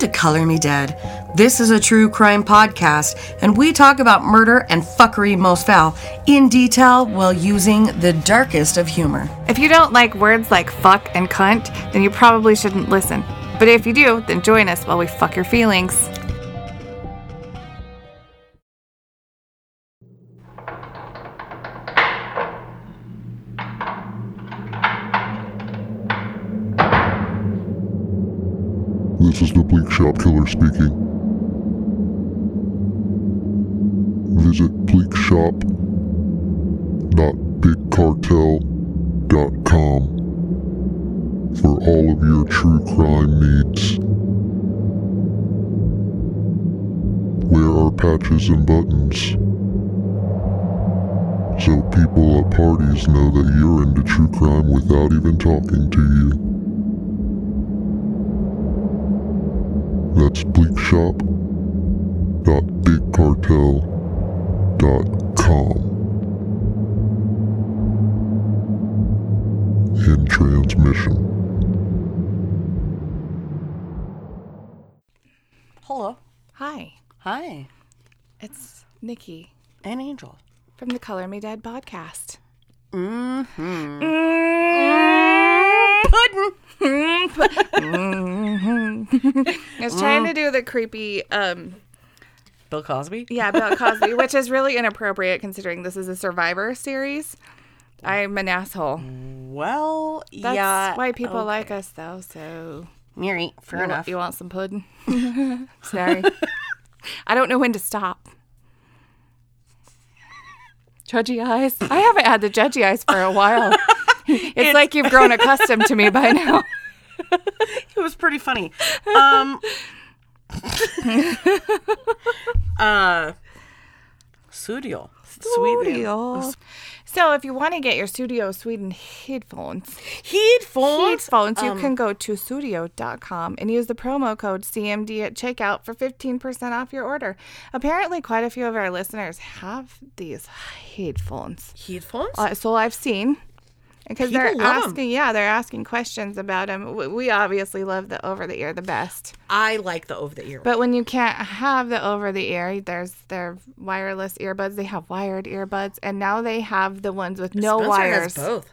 To Color Me Dead. This is a true crime podcast, and we talk about murder and fuckery most foul in detail while using the darkest of humor. If you don't like words like fuck and cunt, then you probably shouldn't listen. But if you do, then join us while we fuck your feelings. This is the Bleak Shop Killer speaking. Visit bleakshop.bigcartel.com for all of your true crime needs. Wear our patches and buttons so people at parties know that you're into true crime without even talking to you. That's bleakshop.bigcartel.com. In transmission. Hello. Hi, Hi. it's Nikki And Angel. from the Color Me Dead podcast. Mm-hmm. I was trying to do the creepy, um, Bill Cosby? yeah, Bill Cosby, which is really inappropriate considering this is a Survivor series. I'm an asshole. Well, That's yeah. why people okay. like us, though. So Mary, fair you, enough. Want, you want some pudding? Sorry, I don't know when to stop. Judgy eyes. I haven't had the judgy eyes for a while. It's, like you've grown accustomed to me by now. it was pretty funny. Um uh Studio. Studio. So, if you want to get your Studio Sweden headphones, Headphones. headphones, you can go to studio.com and use the promo code CMD at checkout for 15% off your order. Apparently, quite a few of our listeners have these headphones. Headphones? Uh, so I've seen because they're asking, yeah, they're asking questions about them. We obviously love the over the ear the best, I like the over the ear. but when you can't have the over the ear, there's their wireless earbuds. They have wired earbuds, and now they have the ones with no Spencer wires. both.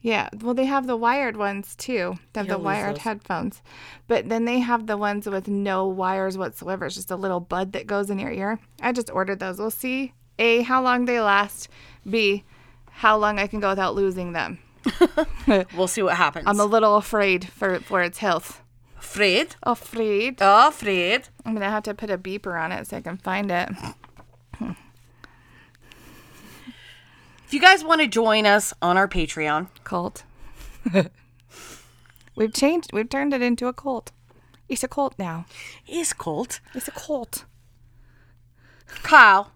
Yeah, well, they have the wired ones too. They have He'll the wired those. headphones, but then they have the ones with no wires whatsoever. It's just a little bud that goes in your ear. I just ordered those. We'll see a how long they last. B how long I can go without losing them. We'll see what happens. I'm a little afraid for for its health. Afraid? Afraid. Afraid. I'm gonna have to put a beeper on it so I can find it. If you guys want to join us on our Patreon, Cult. we've changed. We've turned it into a cult. It's a cult now. is cult. It's a cult. Kyle,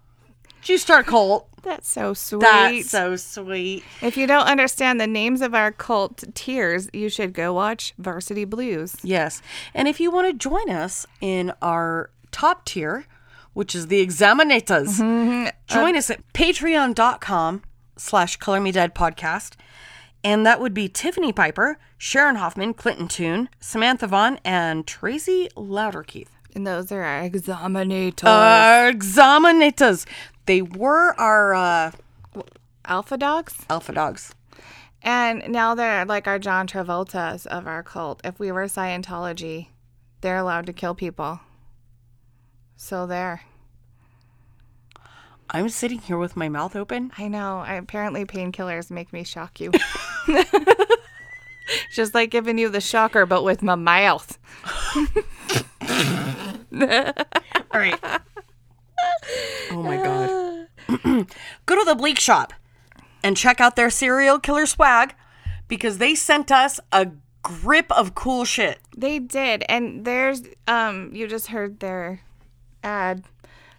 you start Colt? That's so sweet. That's so sweet. If you don't understand the names of our cult tiers, you should go watch Varsity Blues. Yes. And if you want to join us in our top tier, which is the Examinators, mm-hmm. join us at patreon.com slash color me dead podcast. And that would be Tiffany Piper, Sharon Hoffman, Clinton Toon, Samantha Vaughn, and Tracy Louderkeith. And those are our examinators. Our Examinators. They were our uh, Alpha dogs. alpha dogs. And now they're like our John Travoltas of our cult. If we were Scientology, they're allowed to kill people. So there. I'm sitting here with my mouth open. I know. I, apparently, painkillers make me shock you. Just like giving you the shocker, but with my mouth. All right. oh my god. Go to the Bleak Shop and check out their serial killer swag because they sent us a grip of cool shit. They did, and there's um. You just heard their ad.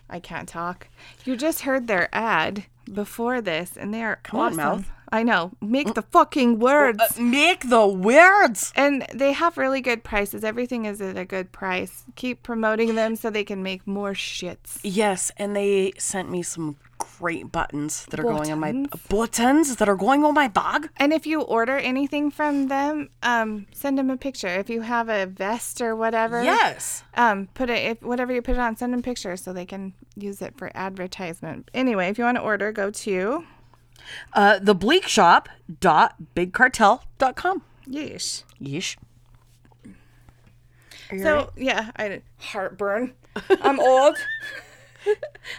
I can't talk. You just heard their ad before this, and they are Come on, mouth. I know. Make the fucking words. Make the words. and they have really good prices. Everything is at a good price. Keep promoting them so they can make more shits. Yes, and they sent me some great buttons that are going on my buttons that are going on my bag. And if you order anything from them, um, send them a picture. If you have a vest or whatever, Yes. um, put it if whatever you put it on, send them pictures so they can use it for advertisement. Anyway, if you want to order, go to Uh, the bleak shop dot bigcartel.com. Yeesh. Yeesh. So yeah, I did heartburn. I'm old.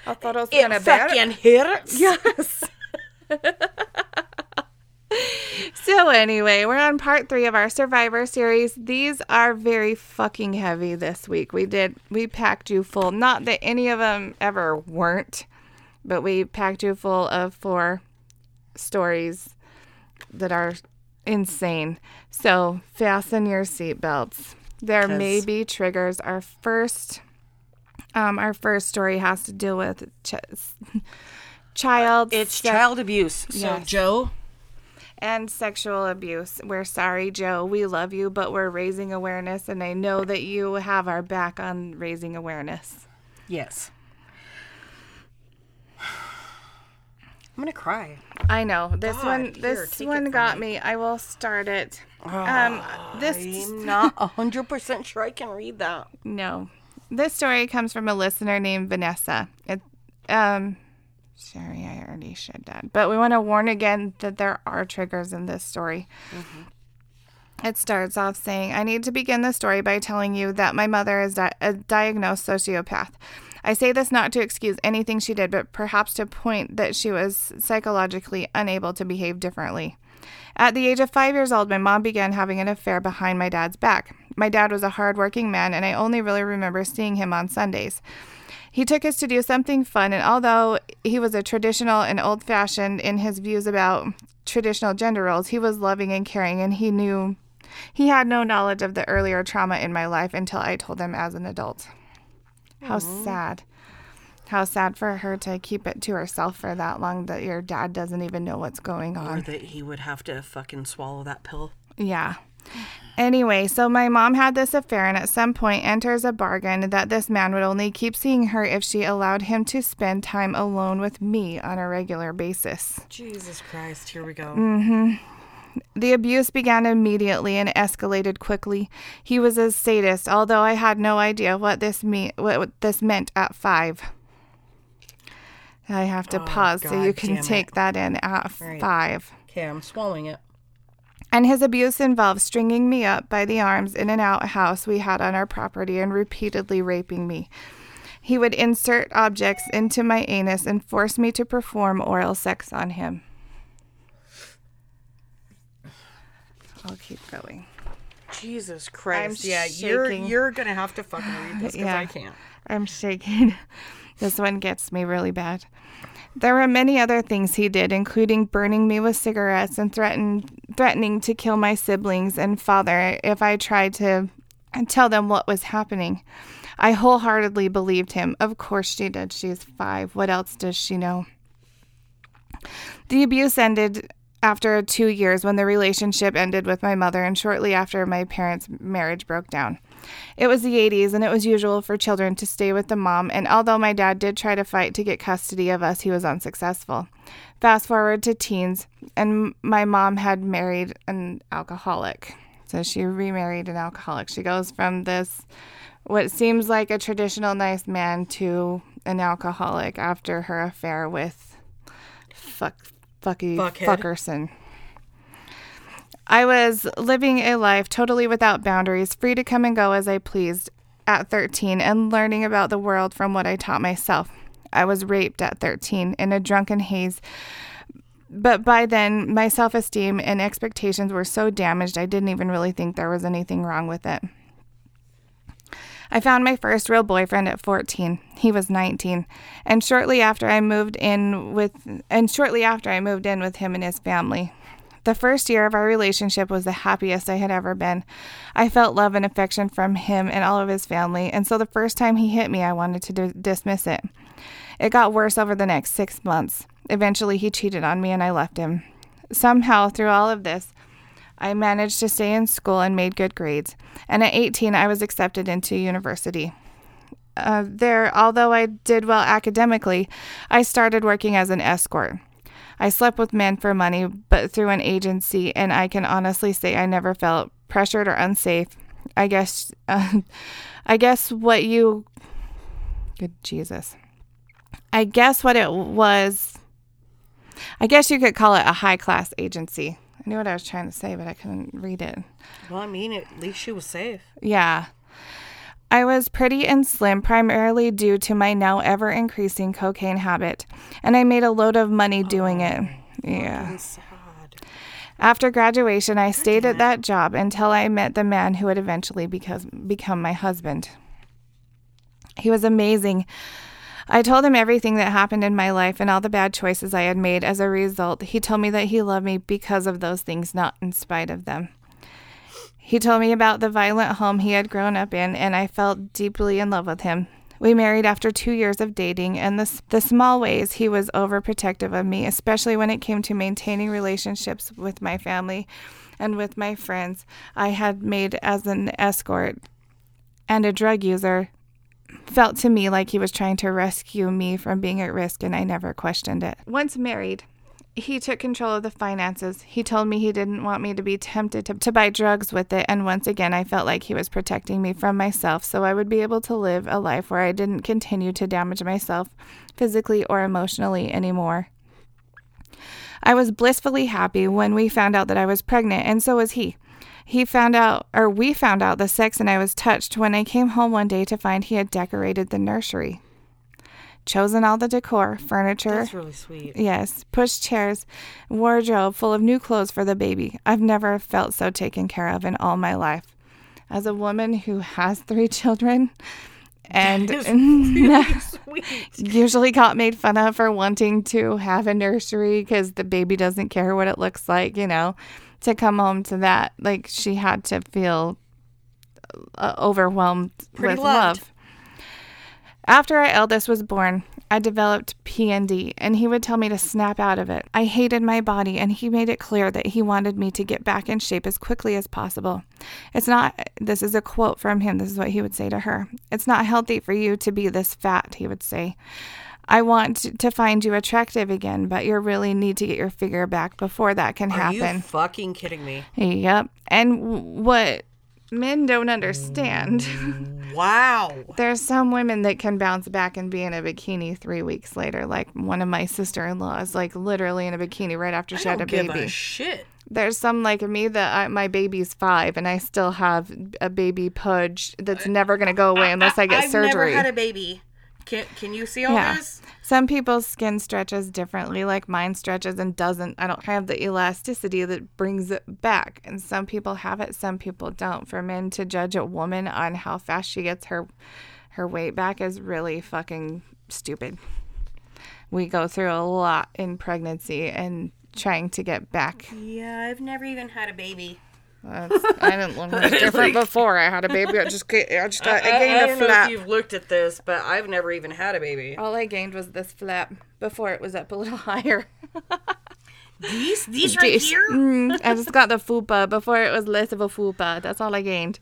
I thought I was It gonna bear it. fucking hurts. Yes. so anyway, we're on part three of our Survivor series. These are very fucking heavy this week. We did we packed you full. Not that any of them ever weren't, but we packed you full of four stories that are insane. So fasten your seatbelts. There may be triggers. Our first um, our first story has to deal with ch- child It's sex child abuse. So, Yes. Joe, and sexual abuse. We're sorry, Joe. We love you, but we're raising awareness, and I know that you have our back on raising awareness. yes. I'm to cry. I know this God, one. This it one got me. me. I will start it. Um, this I'm not 100% sure I can read that. no, this story comes from a listener named Vanessa. It, um, sorry, I already said that, but we want to warn again that there are triggers in this story. It starts off saying, I need to begin the story by telling you that my mother is di- a diagnosed sociopath. I say this not to excuse anything she did, but perhaps to point that she was psychologically unable to behave differently. At the age of five years old, my mom began having an affair behind my dad's back. My dad was a hardworking man, and I only really remember seeing him on Sundays. He took us to do something fun, and although he was a traditional and old fashioned in his views about traditional gender roles, he was loving and caring, and he knew he had no knowledge of the earlier trauma in my life until I told him as an adult. How sad. How sad for her to keep it to herself for that long that your dad doesn't even know what's going on. Or that he would have to fucking swallow that pill. Yeah. Anyway, so my mom had this affair, and at some point enters a bargain that this man would only keep seeing her if she allowed him to spend time alone with me on a regular basis. Jesus Christ, here we go. Mm. The abuse began immediately and escalated quickly. He was a sadist, although I had no idea what this me- what this meant at five. I have to oh, pause so you can damn it. take that in at Right. five. Okay, I'm swallowing it. And his abuse involved stringing me up by the arms in an outhouse we had on our property and repeatedly raping me. He would insert objects into my anus and force me to perform oral sex on him. I'll keep going. Jesus Christ. yeah, shaking. you're you're gonna have to fucking read this because Yeah. I can't. I'm shaking. this one gets me really bad. There were many other things he did, including burning me with cigarettes and threaten, threatening to kill my siblings and father if I tried to tell them what was happening. I wholeheartedly believed him. Of course she did. She's five. What else does she know? The abuse ended after two years when the relationship ended with my mother and shortly after my parents' marriage broke down. It was the 80s and it was usual for children to stay with the mom, and although my dad did try to fight to get custody of us, he was unsuccessful. Fast forward to teens, and my mom had married an alcoholic. So she remarried an alcoholic. She goes from this, what seems like a traditional nice man, to an alcoholic after her affair with fuck, fucky fuckerson. I was living a life totally without boundaries, free to come and go as I pleased at 13 and learning about the world from what I taught myself. I was raped at 13 in a drunken haze. But by then, my self esteem and expectations were so damaged, I didn't even really think there was anything wrong with it. I found my first real boyfriend at 14. He was 19, and shortly after I moved in with and shortly after I moved in with him and his family. The first year of our relationship was the happiest I had ever been. I felt love and affection from him and all of his family, and so the first time he hit me, I wanted to d- dismiss it. It got worse over the next six months. Eventually, he cheated on me and I left him. Somehow, through all of this, I managed to stay in school and made good grades. And at 18, I was accepted into university. uh, there, although I did well academically, I started working as an escort. I slept with men for money, but through an agency, and I can honestly say I never felt pressured or unsafe. I guess, uh, I guess what you, good Jesus, I guess what it was. I guess you could call it a high class agency. I knew what I was trying to say, but I couldn't read it. Well, I mean, at least she was safe. Yeah. I was pretty and slim primarily due to my now ever increasing cocaine habit, and I made a load of money doing it. Oh, oh, yeah. Sad. After graduation, I stayed at that job until I met the man who would eventually because, become my husband. He was amazing. I told him everything that happened in my life and all the bad choices I had made as a result. He told me that he loved me because of those things, not in spite of them. He told me about the violent home he had grown up in, and I felt deeply in love with him. We married after two years of dating, and the, the small ways he was overprotective of me, especially when it came to maintaining relationships with my family and with my friends I had made as an escort and a drug user, felt to me like he was trying to rescue me from being at risk, and I never questioned it. Once married, he took control of the finances. He told me he didn't want me to be tempted to, to buy drugs with it, and once again, I felt like he was protecting me from myself so I would be able to live a life where I didn't continue to damage myself physically or emotionally anymore. I was blissfully happy when we found out that I was pregnant, and so was he. He found out, or we found out, the sex, and I was touched when I came home one day to find he had decorated the nursery. Chosen all the decor, furniture, That's really sweet. Yes, push chairs, wardrobe full of new clothes for the baby. I've never felt so taken care of in all my life. As a woman who has three children and Sweet. usually got made fun of for wanting to have a nursery because the baby doesn't care what it looks like, you know, to come home to that, like she had to feel uh, overwhelmed Pretty with loved. love. After our eldest was born, I developed PND, and he would tell me to snap out of it. I hated my body, and he made it clear that he wanted me to get back in shape as quickly as possible. It's not, this is a quote from him, this is what he would say to her. It's not healthy for you to be this fat, he would say. I want to find you attractive again, but you really need to get your figure back before that can Are happen. you fucking kidding me? Yep. And what men don't understand. Mm, wow. There's some women that can bounce back and be in a bikini three weeks later. Like one of my sister in laws, like literally in a bikini right after she I had a baby. a shit. There's some like me that I, my baby's five and I still have a baby pudge that's never going to go away unless I get surgery. I've surgery. never had a baby. Can Can you see all Yeah. this? Some people's skin stretches differently, like mine stretches and doesn't. I don't have the elasticity that brings it back. And some people have it, some people don't. For men to judge a woman on how fast she gets her her weight back is really fucking stupid. We go through a lot in pregnancy and trying to get back. Yeah, I've never even had a baby. That's, I didn't look much different before I had a baby. I just I just I, I, gained I a don't know flap. if you've looked at this, but I've never even had a baby. All I gained was this flap before it was up a little higher. These These right Dish. here. Mm, I just got the fupa before it was less of a fupa. That's all I gained.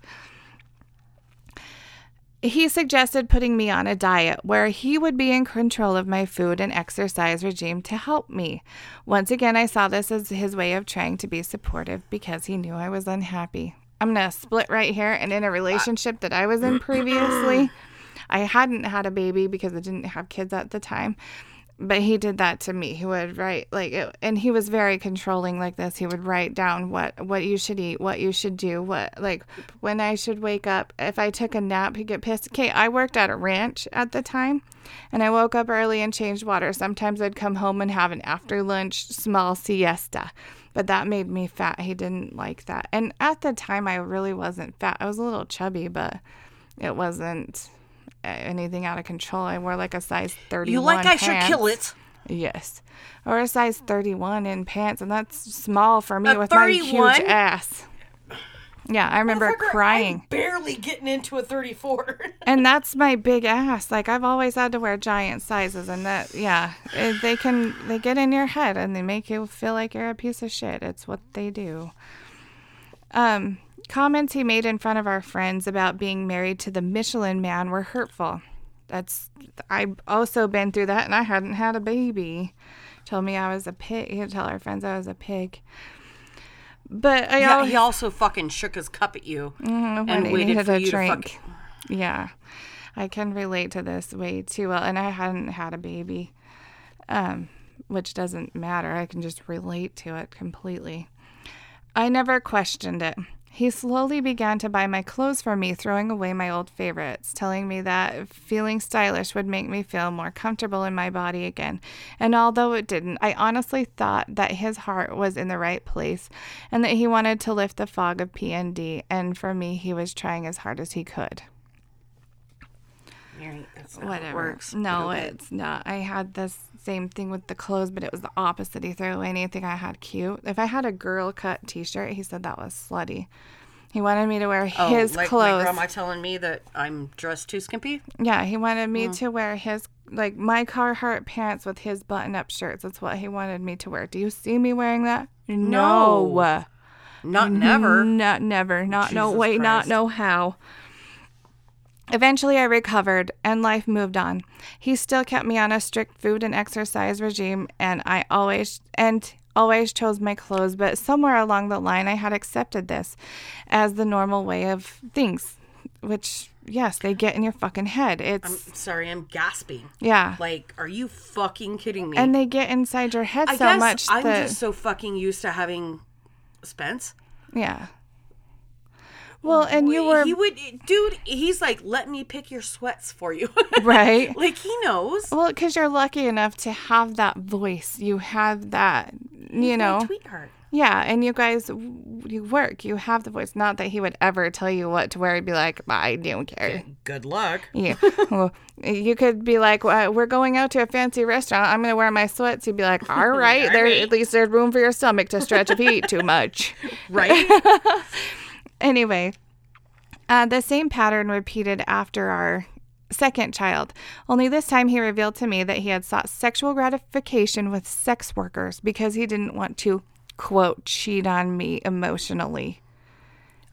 He suggested putting me on a diet where he would be in control of my food and exercise regime to help me. Once again, I saw this as his way of trying to be supportive because he knew I was unhappy. I'm going to split right here. And in a relationship that I was in previously, I hadn't had a baby because I didn't have kids at the time. But he did that to me. He would write like, it, and he was very controlling like this. He would write down what what you should eat, what you should do, what like when I should wake up. If I took a nap, he'd get pissed. Okay, I worked at a ranch at the time, and I woke up early and changed water. Sometimes I'd come home and have an after lunch small siesta, but that made me fat. He didn't like that. And at the time, I really wasn't fat. I was a little chubby, but it wasn't anything out of control. I wore like a size 31 You like I should kill it. Yes. Or a size 31 in pants, and that's small for me A with my huge ass. Yeah, I remember crying. I'm barely getting into a 34. And that's my big ass. Like I've always had to wear giant sizes and that yeah, they can they get in your head and they make you feel like you're a piece of shit. It's what they do. Um comments he made in front of our friends about being married to the Michelin man were hurtful. That's I've also been through that, and I hadn't had a baby. Told me I was a pig. He'd tell our friends I was a pig. But I Yeah, al- he also fucking shook his cup at you when and he waited for a you drink. to. Yeah, I can relate to this way too well, and I hadn't had a baby, um, which doesn't matter. I can just relate to it completely. I never questioned it. He slowly began to buy my clothes for me, throwing away my old favorites, telling me that feeling stylish would make me feel more comfortable in my body again. And although it didn't, I honestly thought that his heart was in the right place and that he wanted to lift the fog of PND. And for me, he was trying as hard as he could. That's not it Whatever. works. No, okay. it's not. I had this same thing with the clothes, but it was the opposite. He threw away anything I had cute. If I had a girl cut t shirt, he said that was slutty. He wanted me to wear Oh, his like clothes. my grandma telling me that I'm dressed too skimpy. Yeah, he wanted me Mm. to wear his like my Carhartt pants with his button-up shirts. That's what he wanted me to wear. Do you see me wearing that? No. Not never. Not never. Not no Jesus way. Not Christ. no how. Eventually, I recovered and life moved on. He still kept me on a strict food and exercise regime, and I always and always chose my clothes. But somewhere along the line, I had accepted this as the normal way of things, which yes, they get in your fucking head. It's I'm sorry, I'm gasping. yeah, Like, are you fucking kidding me? and they get inside your head I so guess much I'm that just so fucking used to having Spence. yeah. Well, and you were He would, dude. He's like, let me pick your sweats for you. right. like he knows. Well, because you're lucky enough to have that voice. You have that, you know. sweetheart. Yeah, and you guys, you work. You have the voice. Not that he would ever tell you what to wear. He'd be like, I don't care. Good luck. Yeah. well, you could be like, well, we're going out to a fancy restaurant. I'm going to wear my sweats. He'd be like, all right, there at least there's room for your stomach to stretch if you eat too much. Right? Anyway, uh, the same pattern repeated after our second child, only this time he revealed to me that he had sought sexual gratification with sex workers because he didn't want to, quote, cheat on me emotionally.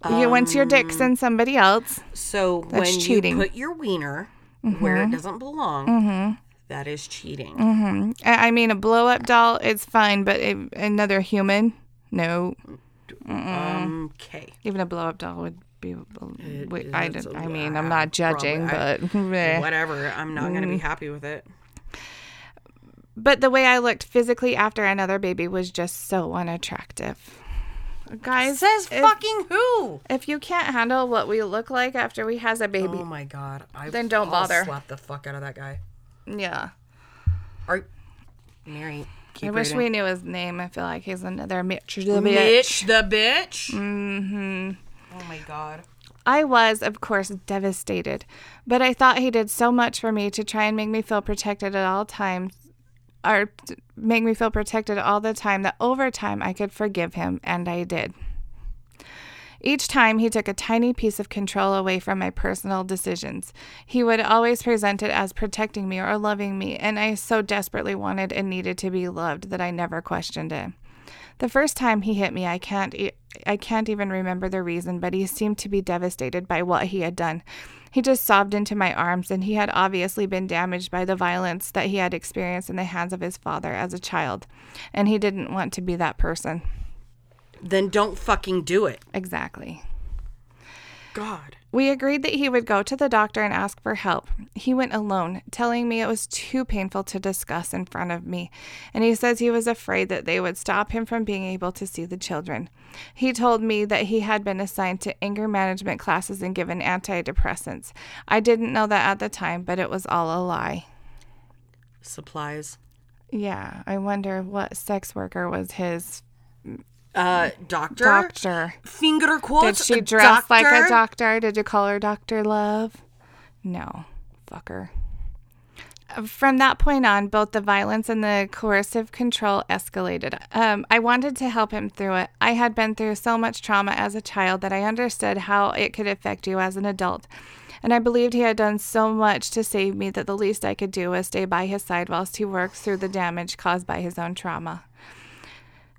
you, once your dick's um, in somebody else, so That's when cheating. you put your wiener mm-hmm. where it doesn't belong, mm-hmm. that is cheating. Mm-hmm. I I mean, a blow up doll, it's fine, but a, another human, no. Um, okay. Even a blow up doll would be. wait, I, a- I mean, I I'm not judging, probably- but. meh. Whatever. I'm not gonna be Mm. happy with it. But the way I looked physically after another baby was just so unattractive. Guys, Says if, fucking who? if you can't handle what we look like after we has a baby, Oh my god. I, Then don't I'll bother. Slap the fuck out of that guy. yeah. Are Mary? Keep I wish reading. we knew his name. I feel like he's another Mitch the bitch. Mitch the bitch. Mm-hmm. Oh my god. I was, of course, devastated, but I thought he did so much for me to try and make me feel protected at all times, or t- make me feel protected all the time that over time I could forgive him, and I did. Each time he took a tiny piece of control away from my personal decisions. He would always present it as protecting me or loving me, and I so desperately wanted and needed to be loved that I never questioned it. The first time he hit me, I can't e- I can't even remember the reason, but he seemed to be devastated by what he had done. He just sobbed into my arms, and he had obviously been damaged by the violence that he had experienced in the hands of his father as a child, and he didn't want to be that person. Then don't fucking do it. Exactly. God. We agreed that he would go to the doctor and ask for help. He went alone, telling me it was too painful to discuss in front of me, and he says he was afraid that they would stop him from being able to see the children. He told me that he had been assigned to anger management classes and given antidepressants. I didn't know that at the time, but it was all a lie. Supplies. Yeah, I wonder what sex worker was his Uh, doctor. doctor. Finger quotes. Did she dress like a doctor? Did you call her Dr. Love? No, fucker. From that point on, both the violence and the coercive control escalated. Um, I wanted to help him through it. I had been through so much trauma as a child that I understood how it could affect you as an adult. And I believed he had done so much to save me that the least I could do was stay by his side whilst he worked through the damage caused by his own trauma.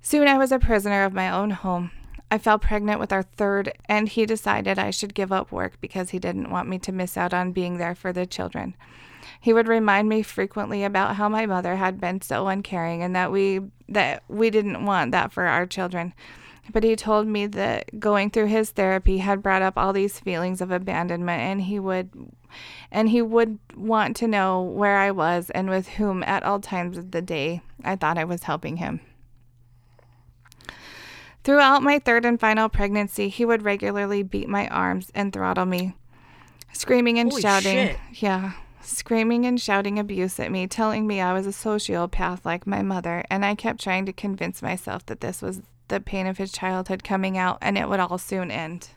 Soon I was a prisoner of my own home. I fell pregnant with our third, and he decided I should give up work because he didn't want me to miss out on being there for the children. He would remind me frequently about how my mother had been so uncaring and that we that we didn't want that for our children. But he told me that going through his therapy had brought up all these feelings of abandonment and he would and he would want to know where I was and with whom at all times of the day I thought I was helping him. Throughout my third and final pregnancy, he would regularly beat my arms and throttle me, screaming and Holy shouting. shit. Yeah, screaming and shouting abuse at me, telling me I was a sociopath like my mother, and I kept trying to convince myself that this was the pain of his childhood coming out and it would all soon end.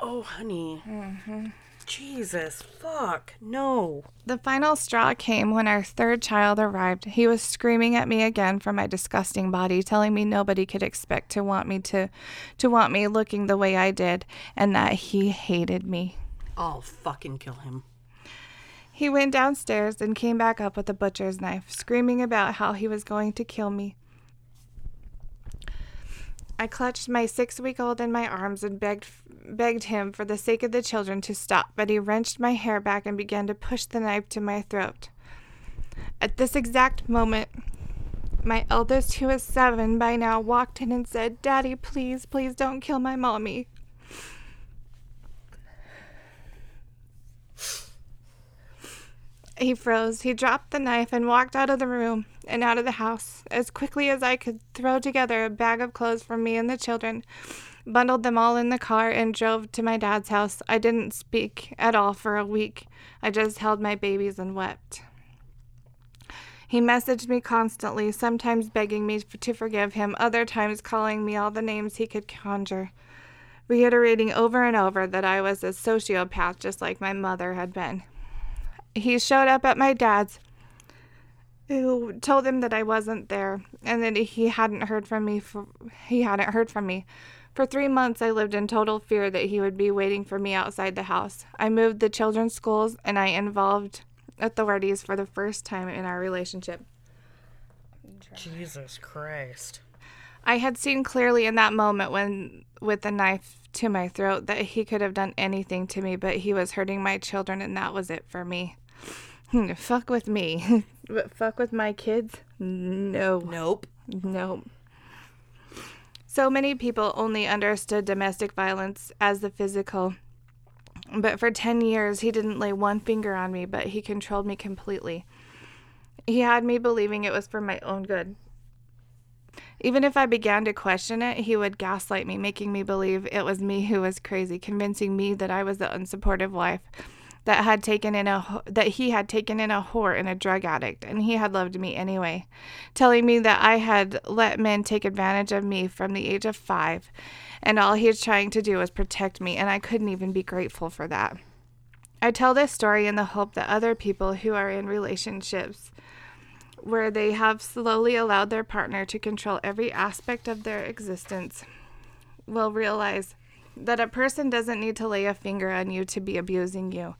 Oh, honey. Mm-hmm. Jesus, fuck. No. The final straw came when our third child arrived. He was screaming at me again for my disgusting body, telling me nobody could expect to want me to to want me looking the way I did and that he hated me. I'll fucking kill him. He went downstairs and came back up with a butcher's knife, screaming about how he was going to kill me. I clutched my six week old in my arms and begged, begged him, for the sake of the children, to stop, but he wrenched my hair back and began to push the knife to my throat. At this exact moment, my eldest, who is seven by now, walked in and said, Daddy, please, please don't kill my mommy. He froze. He dropped the knife and walked out of the room and out of the house as quickly as I could throw together a bag of clothes for me and the children, bundled them all in the car, and drove to my dad's house. I didn't speak at all for a week. I just held my babies and wept. He messaged me constantly, sometimes begging me to forgive him, other times calling me all the names he could conjure, reiterating over and over that I was a sociopath just like my mother had been. He showed up at my dad's, who told him that I wasn't there and that he hadn't heard from me for he hadn't heard from me. For three months, I lived in total fear that he would be waiting for me outside the house. I moved the children's schools and I involved authorities for the first time in our relationship. Jesus Christ. I had seen clearly in that moment when, with the knife to my throat, that he could have done anything to me, but he was hurting my children, and that was it for me. fuck with me, but fuck with my kids? No. Nope. Nope. So many people only understood domestic violence as the physical. But for 10 years, he didn't lay one finger on me, but he controlled me completely. He had me believing it was for my own good. Even if I began to question it, he would gaslight me, making me believe it was me who was crazy, convincing me that I was the unsupportive wife that had taken in a that he had taken in a whore and a drug addict and he had loved me anyway telling me that I had let men take advantage of me from the age of 5 and all he was trying to do was protect me and I couldn't even be grateful for that. I tell this story in the hope that other people who are in relationships where they have slowly allowed their partner to control every aspect of their existence will realize that a person doesn't need to lay a finger on you to be abusing you.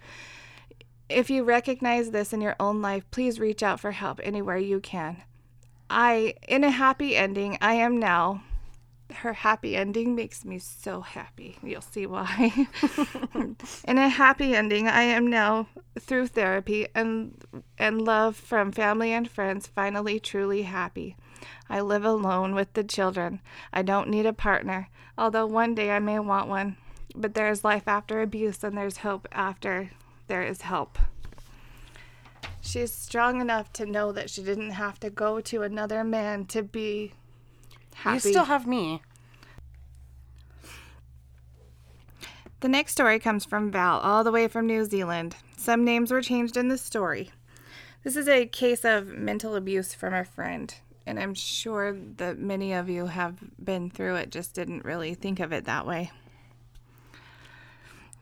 If you recognize this in your own life, please reach out for help anywhere you can. I, in a happy ending, I am now. Her happy ending makes me so happy. You'll see why. in a happy ending, I am now through therapy and and love from family and friends finally truly happy. I live alone with the children. I don't need a partner, although one day I may want one. But there is life after abuse and there's hope after there is help. She's strong enough to know that she didn't have to go to another man to be happy. You still have me. The next story comes from Val, all the way from New Zealand. Some names were changed in the story. This is a case of mental abuse from a friend, and I'm sure that many of you have been through it, just didn't really think of it that way.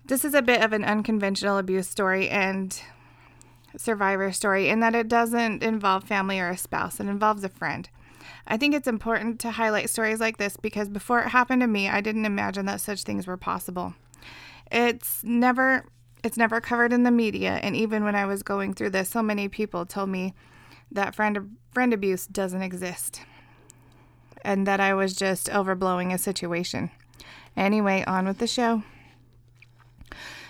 This is a bit of an unconventional abuse story and survivor story in that it doesn't involve family or a spouse, it involves a friend. I think it's important to highlight stories like this because before it happened to me, I didn't imagine that such things were possible. It's never it's never covered in the media and even when I was going through this, so many people told me that friend friend abuse doesn't exist and that I was just overblowing a situation. Anyway, on with the show.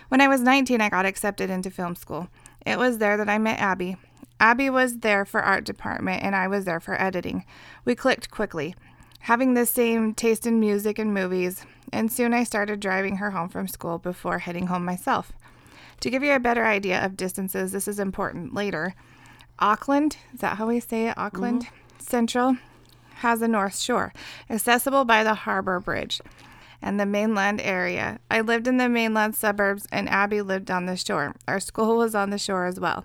When I was 19, I got accepted into film school. It was there that I met Abby. Abby was there for art department and I was there for editing. We clicked quickly, having the same taste in music and movies, and soon I started driving her home from school before heading home myself. To give you a better idea of distances, this is important later. Auckland, is that how we say it? Auckland mm-hmm. Central has a North Shore, accessible by the Harbor Bridge and the mainland area. I lived in the mainland suburbs, and Abby lived on the shore. Our school was on the shore as well.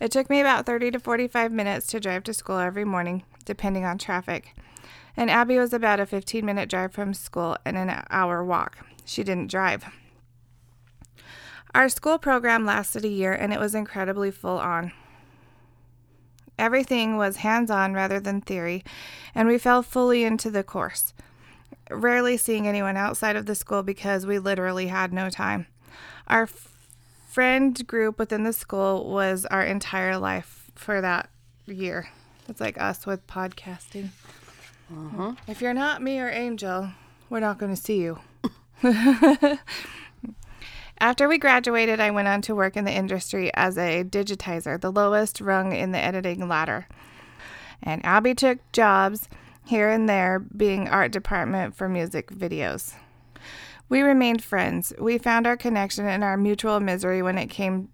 It took me about 30 to 45 minutes to drive to school every morning, depending on traffic. And Abby was about a 15 minute drive from school and an hour walk. She didn't drive. Our school program lasted a year and it was incredibly full on. Everything was hands on rather than theory, and we fell fully into the course. Rarely seeing anyone outside of the school because we literally had no time. Our f- friend group within the school was our entire life for that year. It's like us with podcasting. Uh-huh. If you're not me or Angel, we're not going to see you. After we graduated, I went on to work in the industry as a digitizer, the lowest rung in the editing ladder. And Abby took jobs here and there, being art department for music videos. We remained friends. We found our connection and our mutual misery when it came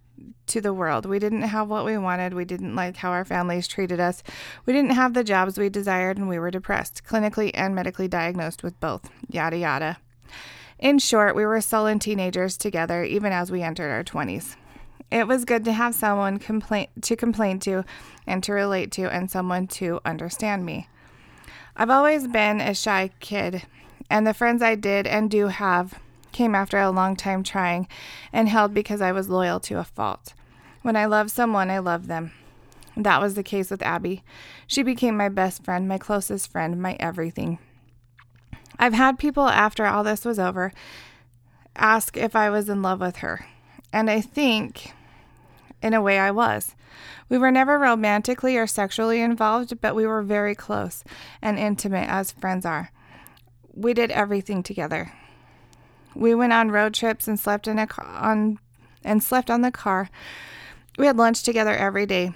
to the world. We didn't have what we wanted. We didn't like how our families treated us. We didn't have the jobs we desired, and we were depressed, clinically and medically diagnosed with both. Yada, yada. In short, we were sullen teenagers together, even as we entered our 20s. It was good to have someone complain to complain to and to relate to and someone to understand me. I've always been a shy kid, and the friends I did and do have came after a long time trying and held because I was loyal to a fault. When I love someone, I love them. That was the case with Abby. She became my best friend, my closest friend, my everything. I've had people after all this was over ask if I was in love with her. And I think, in a way, I was. We were never romantically or sexually involved, but we were very close and intimate as friends are. We did everything together. We went on road trips and slept in a on and slept on the car. We had lunch together every day.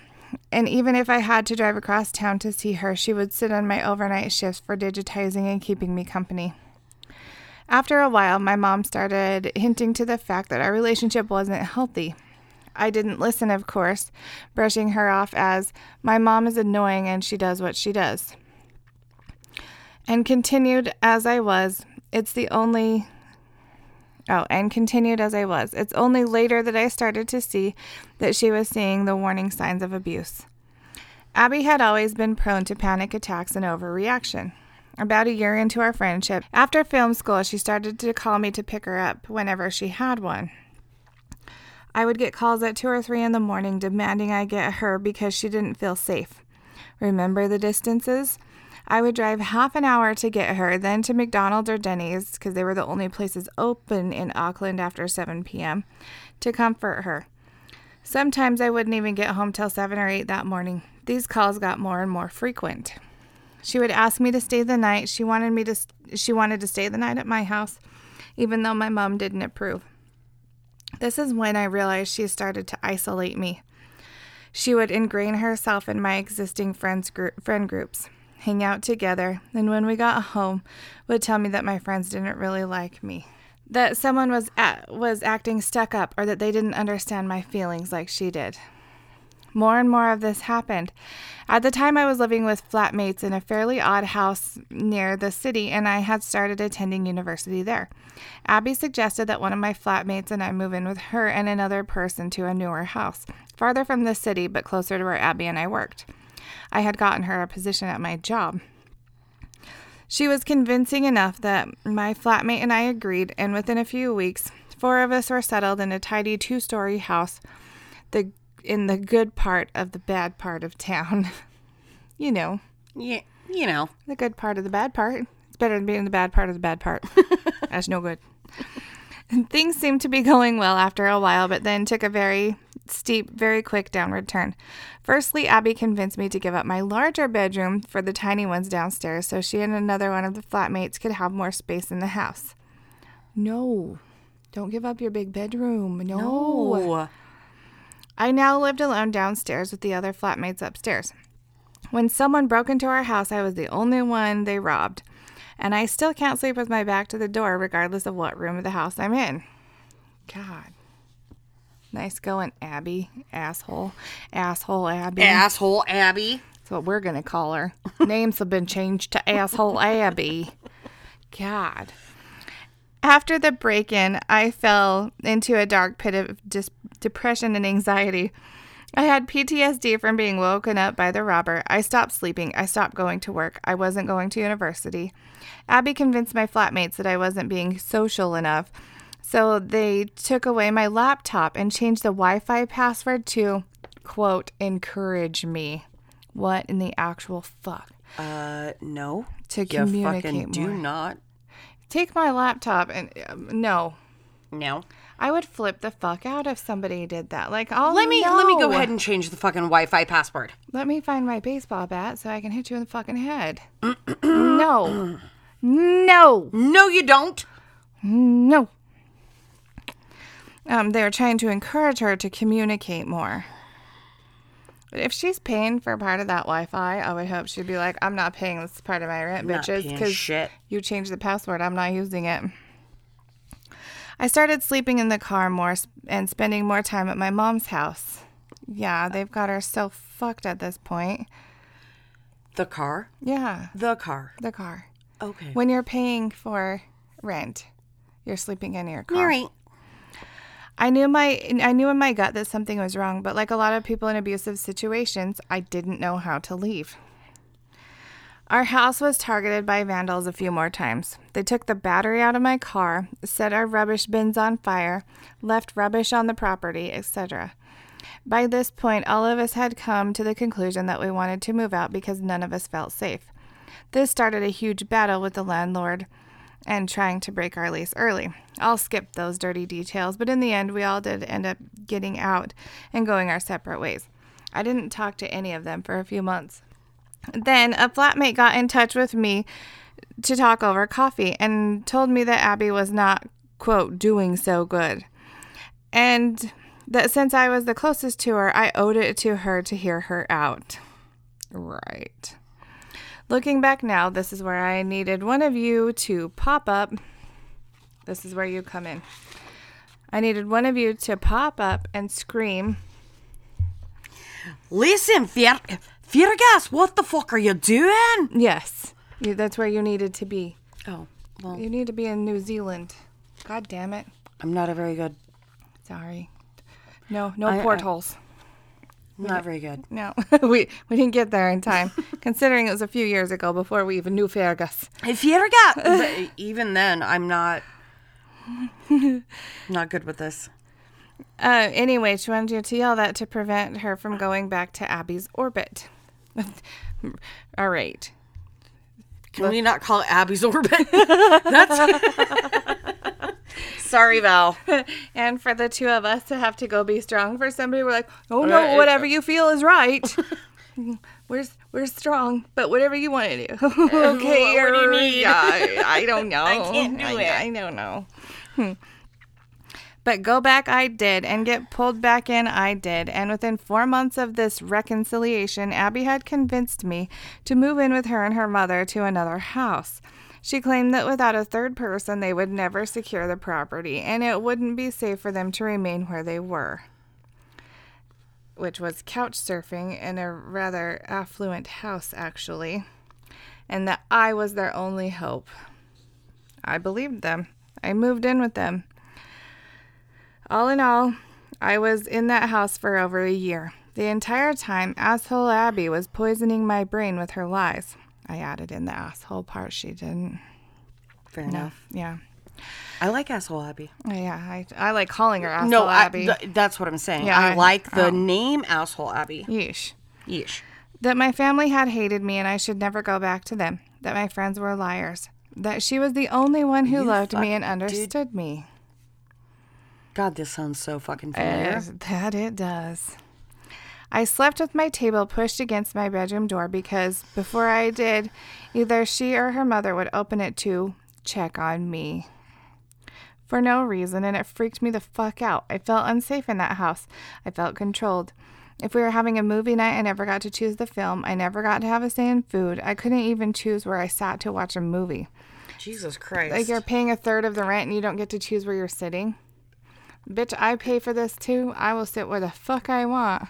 And even if I had to drive across town to see her, she would sit on my overnight shifts for digitizing and keeping me company. After a while, my mom started hinting to the fact that our relationship wasn't healthy. I didn't listen, of course, brushing her off as my mom is annoying and she does what she does. And continued as I was. It's the only Oh, and continued as I was. It's only later that I started to see that she was seeing the warning signs of abuse. Abby had always been prone to panic attacks and overreaction. About a year into our friendship, after film school, she started to call me to pick her up whenever she had one. I would get calls at 2 or 3 in the morning demanding I get her because she didn't feel safe. Remember the distances? I would drive half an hour to get her, then to McDonald's or Denny's, because they were the only places open in Auckland after 7 p.m., to comfort her. Sometimes I wouldn't even get home till 7 or 8 that morning. These calls got more and more frequent. She would ask me to stay the night. She wanted me to she wanted to stay the night at my house, even though my mom didn't approve. This is when I realized she started to isolate me. She would ingrain herself in my existing friends group, friend groups hang out together, and when we got home, would tell me that my friends didn't really like me. That someone was at, was acting stuck up or that they didn't understand my feelings like she did. More and more of this happened. At the time, I was living with flatmates in a fairly odd house near the city, and I had started attending university there. Abby suggested that one of my flatmates and I move in with her and another person to a newer house, farther from the city but closer to where Abby and I worked. I had gotten her a position at my job. She was convincing enough that my flatmate and I agreed, and within a few weeks, four of us were settled in a tidy two story house the, in the good part of the bad part of town. you know, Yeah, you know. the good part of the bad part. It's better than being in the bad part of the bad part. That's no good. Things seemed to be going well after a while, but then took a very steep, very quick downward turn. Firstly, Abby convinced me to give up my larger bedroom for the tiny ones downstairs so she and another one of the flatmates could have more space in the house. No, don't give up your big bedroom. No. Oh. I now lived alone downstairs with the other flatmates upstairs. When someone broke into our house, I was the only one they robbed. And I still can't sleep with my back to the door, regardless of what room of the house I'm in. God. Nice going, Abby. Asshole. Asshole Abby. Asshole Abby. That's what we're going to call her. Names have been changed to Asshole Abby. God. After the break in, I fell into a dark pit of dis- depression and anxiety. I had PTSD from being woken up by the robber. I stopped sleeping. I stopped going to work. I wasn't going to university. Abby convinced my flatmates that I wasn't being social enough. So they took away my laptop and changed the Wi Fi password to, quote, encourage me. What in the actual fuck? Uh, no. To You communicate fucking do more. not. Take my laptop and um, no. No. I would flip the fuck out if somebody did that. Like, oh, Let me let me go ahead and change the fucking Wi-Fi password. Let me find my baseball bat so I can hit you in the fucking head. no. No. No, you don't. No. Um, they were trying to encourage her to communicate more. But if she's paying for part of that Wi-Fi, I would hope she'd be like, "I'm not paying this part of my rent, Not bitches, because you changed the password. I'm not using it." I started sleeping in the car more and spending more time at my mom's house. Yeah, they've got her so fucked at this point. The car. Yeah, The car. the car. Okay. When you're paying for rent, you're sleeping in your car. Mary. I knew my I knew in my gut that something was wrong, but like a lot of people in abusive situations, I didn't know how to leave. Our house was targeted by vandals a few more times. They took the battery out of my car, set our rubbish bins on fire, left rubbish on the property, etc. By this point, all of us had come to the conclusion that we wanted to move out because none of us felt safe. This started a huge battle with the landlord and trying to break our lease early. I'll skip those dirty details, but in the end, we all did end up getting out and going our separate ways. I didn't talk to any of them for a few months. Then a flatmate got in touch with me to talk over coffee and told me that Abby was not, quote, doing so good. And that since I was the closest to her, I owed it to her to hear her out. Right. Looking back now, this is where I needed one of you to pop up. This is where you come in. I needed one of you to pop up and scream, Listen, Fier- Fiergas, what the fuck are you doing? Yes. You, that's where you needed to be. Oh, well, You need to be in New Zealand. God damn it. I'm not a very good. Sorry. No, no I- I- Not very good. No, we we didn't get there in time, considering it was a few years ago before we even knew Fergus. Fiergas. but even then, I'm not. Not good with this. Uh, anyway, she wanted you to yell that to prevent her from going back to Abby's orbit. All right. Can we not call it Abby's orbit? That's. Sorry, Val. And for the two of us to have to go be strong for somebody, we're like, oh Right. no, whatever you feel is right. we're we're strong, but whatever you want to do. okay, What do you need? Yeah, I, I don't know. I can't do I, it. I don't know. Hmm. But go back, I did, and get pulled back in, I did. And within four months of this reconciliation, Abby had convinced me to move in with her and her mother to another house. She claimed that without a third person, they would never secure the property, and it wouldn't be safe for them to remain where they were. Which was couch surfing in a rather affluent house, actually, and that I was their only hope. I believed them. I moved in with them. All in all, I was in that house for over a year. The entire time, asshole Abby was poisoning my brain with her lies. I added in the asshole part she didn't. Fair enough. Yeah. I like asshole Abby. Yeah, I, I like calling her asshole no, I, Abby. th- that's what I'm saying. Yeah, I, I- like the oh. name asshole Abby. Yeesh. Yeesh. That my family had hated me and I should never go back to them. That my friends were liars. That she was the only one who You loved me and dude. understood me. God, this sounds so fucking familiar. Yes, that it does. I slept with my table pushed against my bedroom door because before I did, either she or her mother would open it to check on me. for no reason, and it freaked me the fuck out. I felt unsafe in that house. I felt controlled. If we were having a movie night, I never got to choose the film. I never got to have a say in food. I couldn't even choose where I sat to watch a movie. Jesus Christ. Like you're paying a third of the rent and you don't get to choose where you're sitting. Bitch, I pay for this too. I will sit where the fuck I want.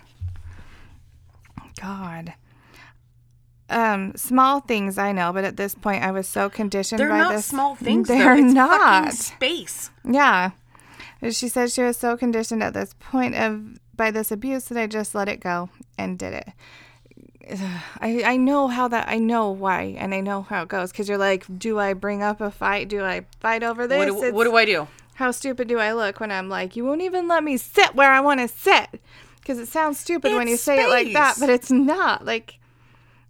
God. Um, small things I know, but at this point I was so conditioned they're by not this. small things. They're though. It's not. fucking space. Yeah. She said she was so conditioned at this point of by this abuse that I just let it go and did it. I, I know how that I know why and I know how it goes because you're like, do I bring up a fight? Do I fight over this? What do, what do I do? how stupid do I look when I'm like, you won't even let me sit where I want to sit? Because it sounds stupid when you It's say it like that, but it's not. Like,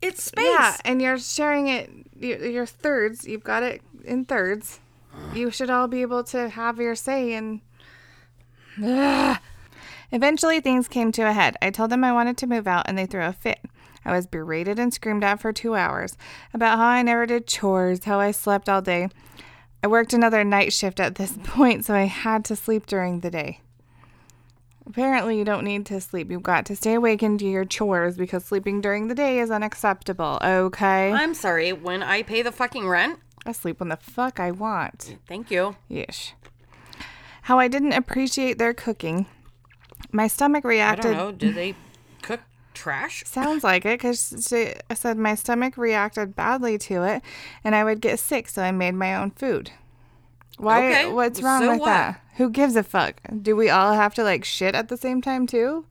It's space. yeah, and you're sharing it, your thirds. You've got it in thirds. You should all be able to have your say. And Ugh. eventually, things came to a head. I told them I wanted to move out, and they threw a fit. I was berated and screamed at for two hours about how I never did chores, how I slept all day. I worked another night shift at this point, so I had to sleep during the day. Apparently, you don't need to sleep. You've got to stay awake and do your chores because sleeping during the day is unacceptable, okay? I'm sorry. When I pay the fucking rent, I sleep when the fuck I want. thank you. Yeesh. How I didn't appreciate their cooking. My stomach reacted. I don't know. Do they cook trash? Sounds like it because she said my stomach reacted badly to it and I would get sick, so I made my own food. Why? Okay, What's wrong so with what? that? Who gives a fuck? Do we all have to like shit at the same time too?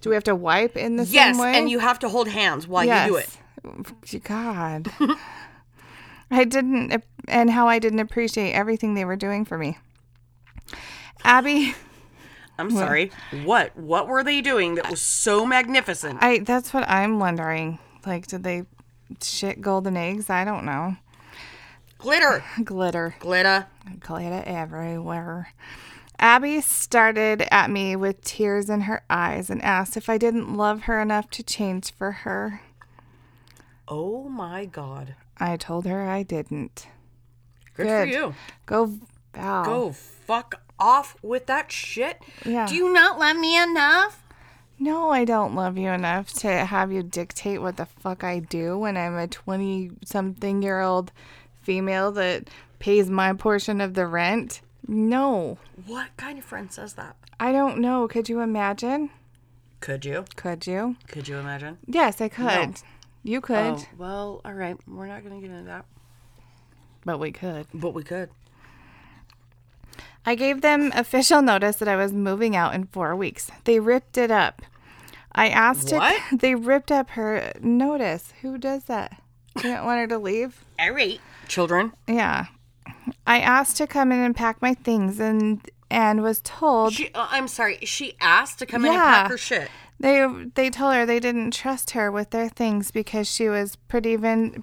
Do we have to wipe in the Yes, same way? Yes, and you have to hold hands while you do it. it. God. I didn't, and how I didn't appreciate everything they were doing for me. Abby, I'm sorry. What? What were they doing that was so magnificent? I that's what I'm wondering. Like, did they shit golden eggs? I don't know. Glitter. Glitter. Glitter. Glitter everywhere. Abby started at me with tears in her eyes and asked if I didn't love her enough to change for her. Oh my god. I told her I didn't. Good, Good. for you. Go, Val. Go fuck off with that shit. Yeah. Do you not love me enough? No, I don't love you enough to have you dictate what the fuck I do when I'm a 20 something year old female that pays my portion of the rent. No, What kind of friend says that? I don't know. Could you imagine? Could you? Could you? Could you imagine? Yes, I could. You oh, could, Oh, well, all right. We're not going to get into that. but we could. But we could. I gave them official notice that I was moving out in four weeks. They ripped it up. I asked What? to. They ripped up her notice. Who does that? You didn't want her to leave? All right. Children. Yeah. I asked to come in and pack my things and and was told She, uh, I'm sorry. She asked to come in and pack her shit. they they told her they didn't trust her with their things because she was pretty vin-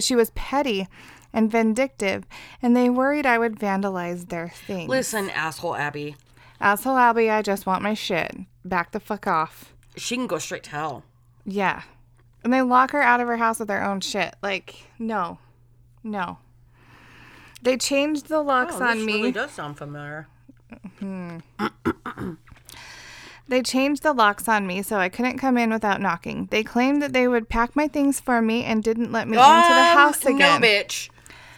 she was petty and vindictive and they worried I would vandalize their things. Listen, asshole Abby. Asshole Abby, I just want my shit. Back the fuck off. She can go straight to hell. Yeah. And they lock her out of her house with their own shit. Like, no. No. They changed the locks Oh, on me. really does sound familiar. Hmm. They changed the locks on me so I couldn't come in without knocking. They claimed that they would pack my things for me and didn't let me into the Um, house again. No, bitch.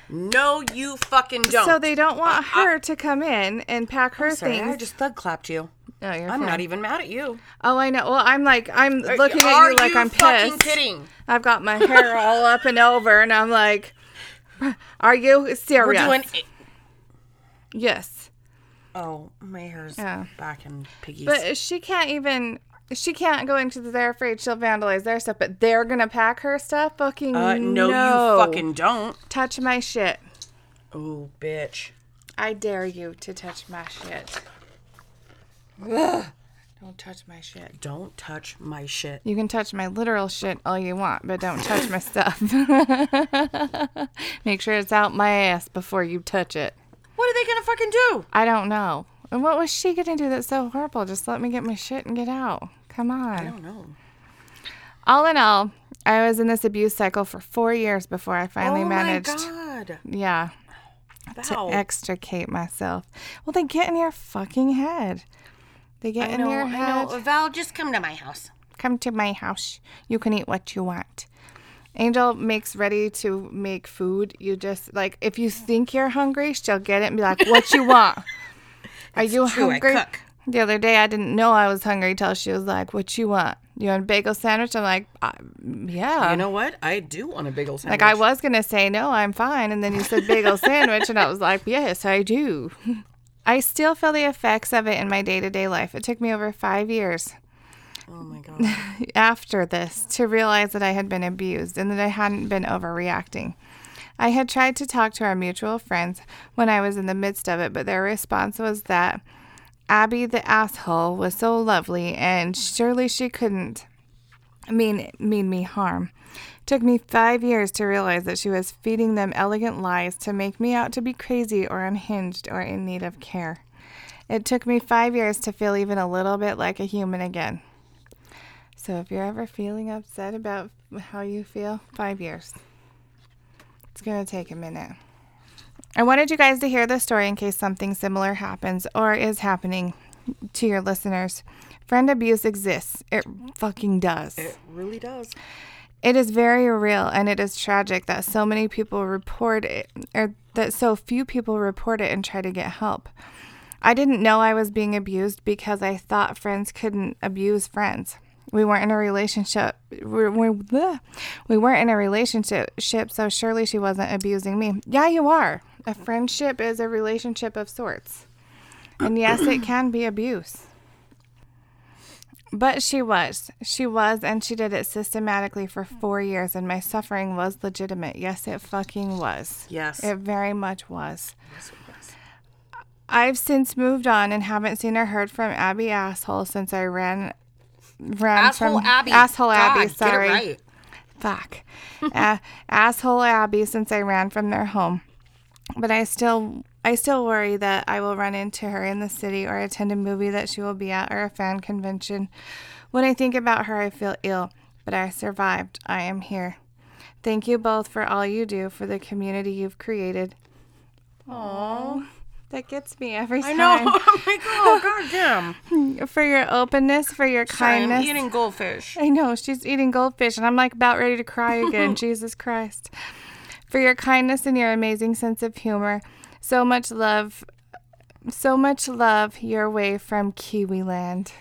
No, you fucking don't. So they don't want uh, uh, her to come in and pack her Sorry, I just thug clapped you. you're I'm fine. not even mad at you. Oh, I know. Well, I'm like, I'm looking at you like I'm fucking pissed. kidding? I've got my hair all up and over, and I'm like, are you serious? We're doing. yes. Oh, my hair's Yeah. back in piggies. But she can't even. She can't go into. the- They're afraid she'll vandalize their stuff, but they're gonna pack her stuff. Fucking uh, no, no, you fucking don't. touch my shit. Oh, bitch. I dare you to touch my shit. Ugh. Don't touch my shit. Don't touch my shit. You can touch my literal shit all you want, but don't touch my stuff. Make sure it's out my ass before you touch it. What are they gonna fucking do? I don't know. And what was she gonna do that's so horrible? Just let me get my shit and get out. Come on. I don't know. All in all, I was in this abuse cycle for four years before I finally oh managed. my god. Yeah. to extricate myself. Well, they get in your fucking head. They get I in know, your I know. Val, just come to my house. Come to my house. You can eat what you want. Angel makes ready to make food. You just like if you think you're hungry, she'll get it and be like, "What you want? Are you true, hungry?" The other day, I didn't know I was hungry till she was like, "What you want? You want a bagel sandwich?" I'm like, uh, "Yeah." You know what? I do want a bagel sandwich. like I was gonna say no, I'm fine, and then you said bagel sandwich, and I was like, "Yes, I do." I still feel the effects of it in my day to day life. It took me over five years Oh my god. after this to realize that I had been abused and that I hadn't been overreacting. I had tried to talk to our mutual friends when I was in the midst of it, but their response was that Abby the asshole was so lovely and surely she couldn't mean mean me harm. Took me 5 years to realize that she was feeding them elegant lies to make me out to be crazy or unhinged or in need of care. It took me 5 years to feel even a little bit like a human again. So if you're ever feeling upset about how you feel, five years. It's going to take a minute. I wanted you guys to hear this story in case something similar happens or is happening to your listeners. Friend abuse exists. It fucking does. It really does. It is very real and it is tragic that so many people report it or that so few people report it and try to get help. I didn't know I was being abused because I thought friends couldn't abuse friends. We weren't in a relationship. We, we, we weren't in a relationship, so surely she wasn't abusing me. Yeah, you are. A friendship is a relationship of sorts. And yes, it can be abuse. But she was. She was, and she did it systematically for four years, and my suffering was legitimate. Yes, it fucking was. Yes. It very much was. I've since moved on and haven't seen or heard from Abby asshole since I ran ran Asshole from Abby. asshole God, Abby. get it Sorry, right. fuck, A- asshole Abby since I ran from their home. But I still I still worry that I will run into her in the city or attend a movie that she will be at or a fan convention. When I think about her, I feel ill, but I survived. I am here. Thank you both for all you do for the community you've created. Aww. That gets me every I time. know. I'm like, oh god damn. For your openness, for your Sorry, I'm kindness. eating goldfish. I know she's eating goldfish, and I'm like about ready to cry again. Jesus Christ. For your kindness and your amazing sense of humor. So much love. So much love your way from Kiwi Land.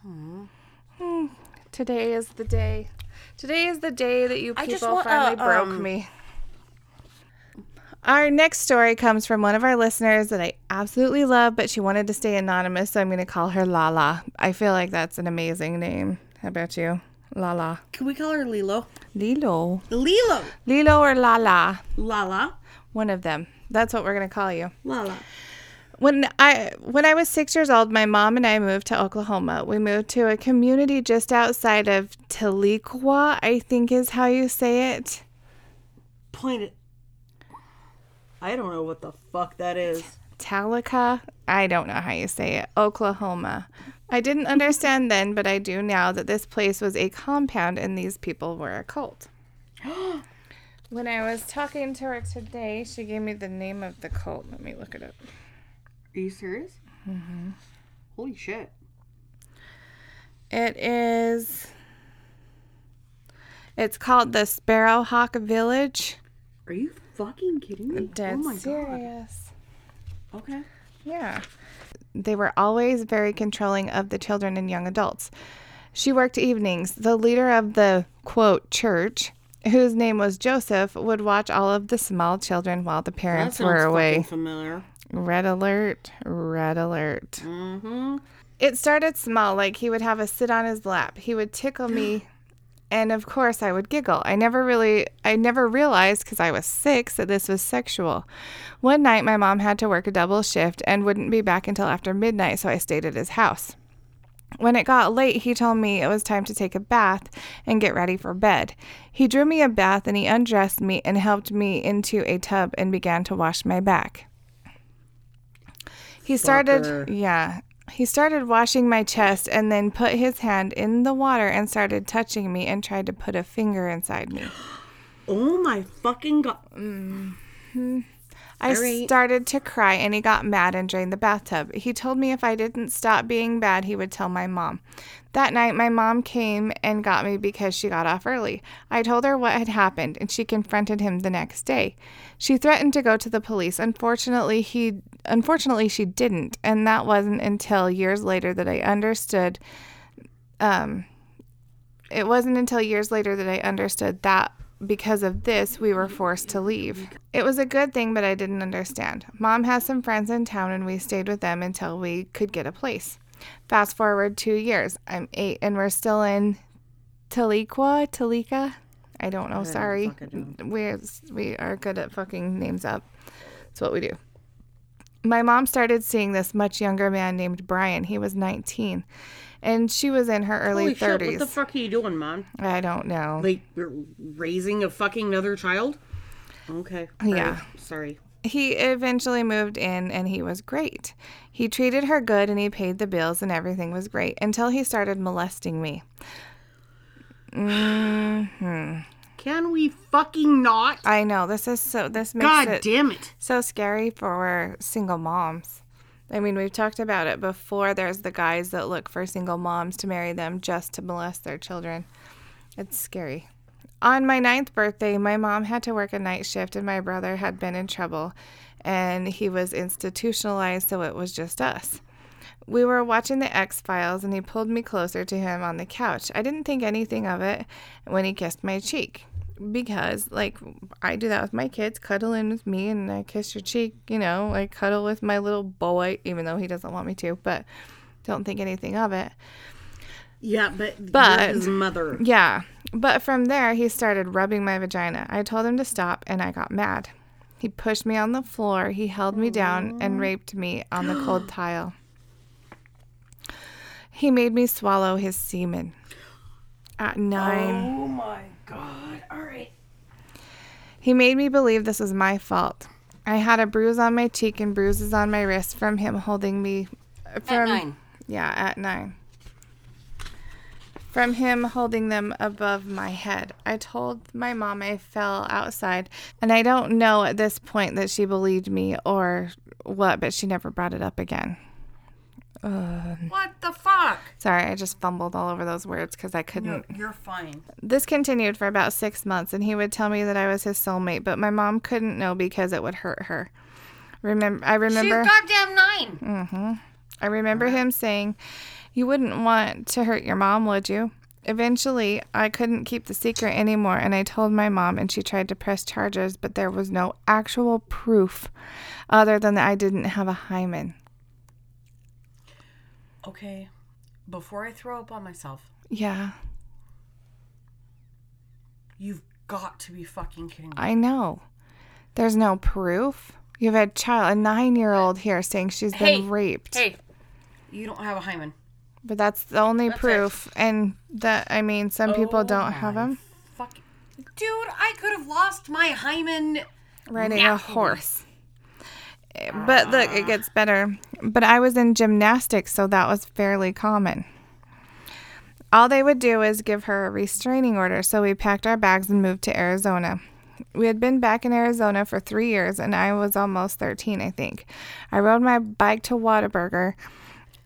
Hmm. Today is the day. Today is the day that you people want, finally uh, broke um, me. Our next story comes from one of our listeners that I absolutely love, but she wanted to stay anonymous, so I'm going to call her Lala. I feel like that's an amazing name. How about you? Lala. Can we call her Lilo? Lilo. Lilo. Lilo or Lala? Lala. One of them. That's what we're going to call you. Lala. When I when I was 6 years old, my mom and I moved to Oklahoma. We moved to a community just outside of Tahlequah, I think is how you say it. Point it. I don't know what the fuck that is. Talica. I don't know how you say it. Oklahoma. I didn't understand then, but I do now that this place was a compound and these people were a cult. when I was talking to her today, she gave me the name of the cult. Let me look it up. Are you serious? Mm-hmm. Holy shit. It is. It's called the Sparrowhawk Village. Are you fucking kidding me? Dead oh my serious. god. Okay. Yeah. They were always very controlling of the children and young adults. She worked evenings. The leader of the quote church, whose name was Joseph, would watch all of the small children while the parents were away. familiar. Red alert, red alert. Mm-hmm. It started small, like he would have a sit on his lap. He would tickle me, and of course I would giggle. I never really, I never realized because I was six that this was sexual. One night, my mom had to work a double shift and wouldn't be back until after midnight, so I stayed at his house. When it got late, he told me it was time to take a bath and get ready for bed. He drew me a bath and he undressed me and helped me into a tub and began to wash my back. He started, Fucker. yeah, he started washing my chest and then put his hand in the water and started touching me and tried to put a finger inside me. Oh my fucking god. Mm-hmm. I right. started to cry and he got mad and drained the bathtub. He told me if I didn't stop being bad, he would tell my mom. That night, my mom came and got me because she got off early. I told her what had happened and she confronted him the next day. She threatened to go to the police. Unfortunately, he unfortunately she didn't, and that wasn't until years later that I understood um it wasn't until years later that I understood that because of this, we were forced to leave. It was a good thing, but I didn't understand. Mom has some friends in town, and we stayed with them until we could get a place. Fast forward two years. I'm eight, and we're still in Taliqua, Talika. I don't know. Sorry, we we are good at fucking names up. That's what we do. My mom started seeing this much younger man named Brian. He was 19, and she was in her early Holy shit, 30s. what the fuck are you doing, Mom? I don't know. Like, you're raising a fucking another child? Okay. Yeah. right, Sorry. He eventually moved in and he was great. He treated her good and he paid the bills and everything was great until he started molesting me. Hmm. Can we fucking not? I know this is so this makes God it damn it. so scary for single moms. I mean, we've talked about it before. There's the guys that look for single moms to marry them just to molest their children. It's scary. On my ninth birthday, my mom had to work a night shift and my brother had been in trouble and he was institutionalized, so it was just us. We were watching the X Files and he pulled me closer to him on the couch. I didn't think anything of it when he kissed my cheek because, like, I do that with my kids, cuddle in with me and I kiss your cheek, you know, I cuddle with my little boy, even though he doesn't want me to, but don't think anything of it. Yeah, but, But- his mother. Yeah. But from there, he started rubbing my vagina. I told him to stop, and I got mad. He pushed me on the floor, he held me down, and raped me on the cold tile. He made me swallow his semen. At nine, Oh my god. All right. he made me believe this was my fault. I had a bruise on my cheek and bruises on my wrist from him holding me. From, nine. Yeah, at nine. From him holding them above my head. I told my mom I fell outside, and I don't know at this point that she believed me or what, but she never brought it up again. What the fuck? Sorry, I just fumbled all over those words because I couldn't. You're fine. This continued for about six months, and he would tell me that I was his soulmate, but my mom couldn't know because it would hurt her. Remember, I remember. She's goddamn nine. Mm-hmm. I remember him saying, You wouldn't want to hurt your mom, would you? Eventually, I couldn't keep the secret anymore, and I told my mom, and she tried to press charges, but there was no actual proof other than that I didn't have a hymen. Okay. Before I throw up on myself, Yeah, you've got to be fucking kidding me. I know. There's no proof. You have a child, a nine year old here saying she's Hey, been raped. Hey, you don't have a hymen. But that's the only That's it. proof. And that, I mean, some people Oh don't have them. Fuck. Dude, I could have lost my hymen. riding a horse. But look, it ah. gets better. But I was in gymnastics, so that was fairly common. All they would do is give her a restraining order, so we packed our bags and moved to Arizona. We had been back in Arizona for three years, and I was almost 13, I think. I rode my bike to Whataburger,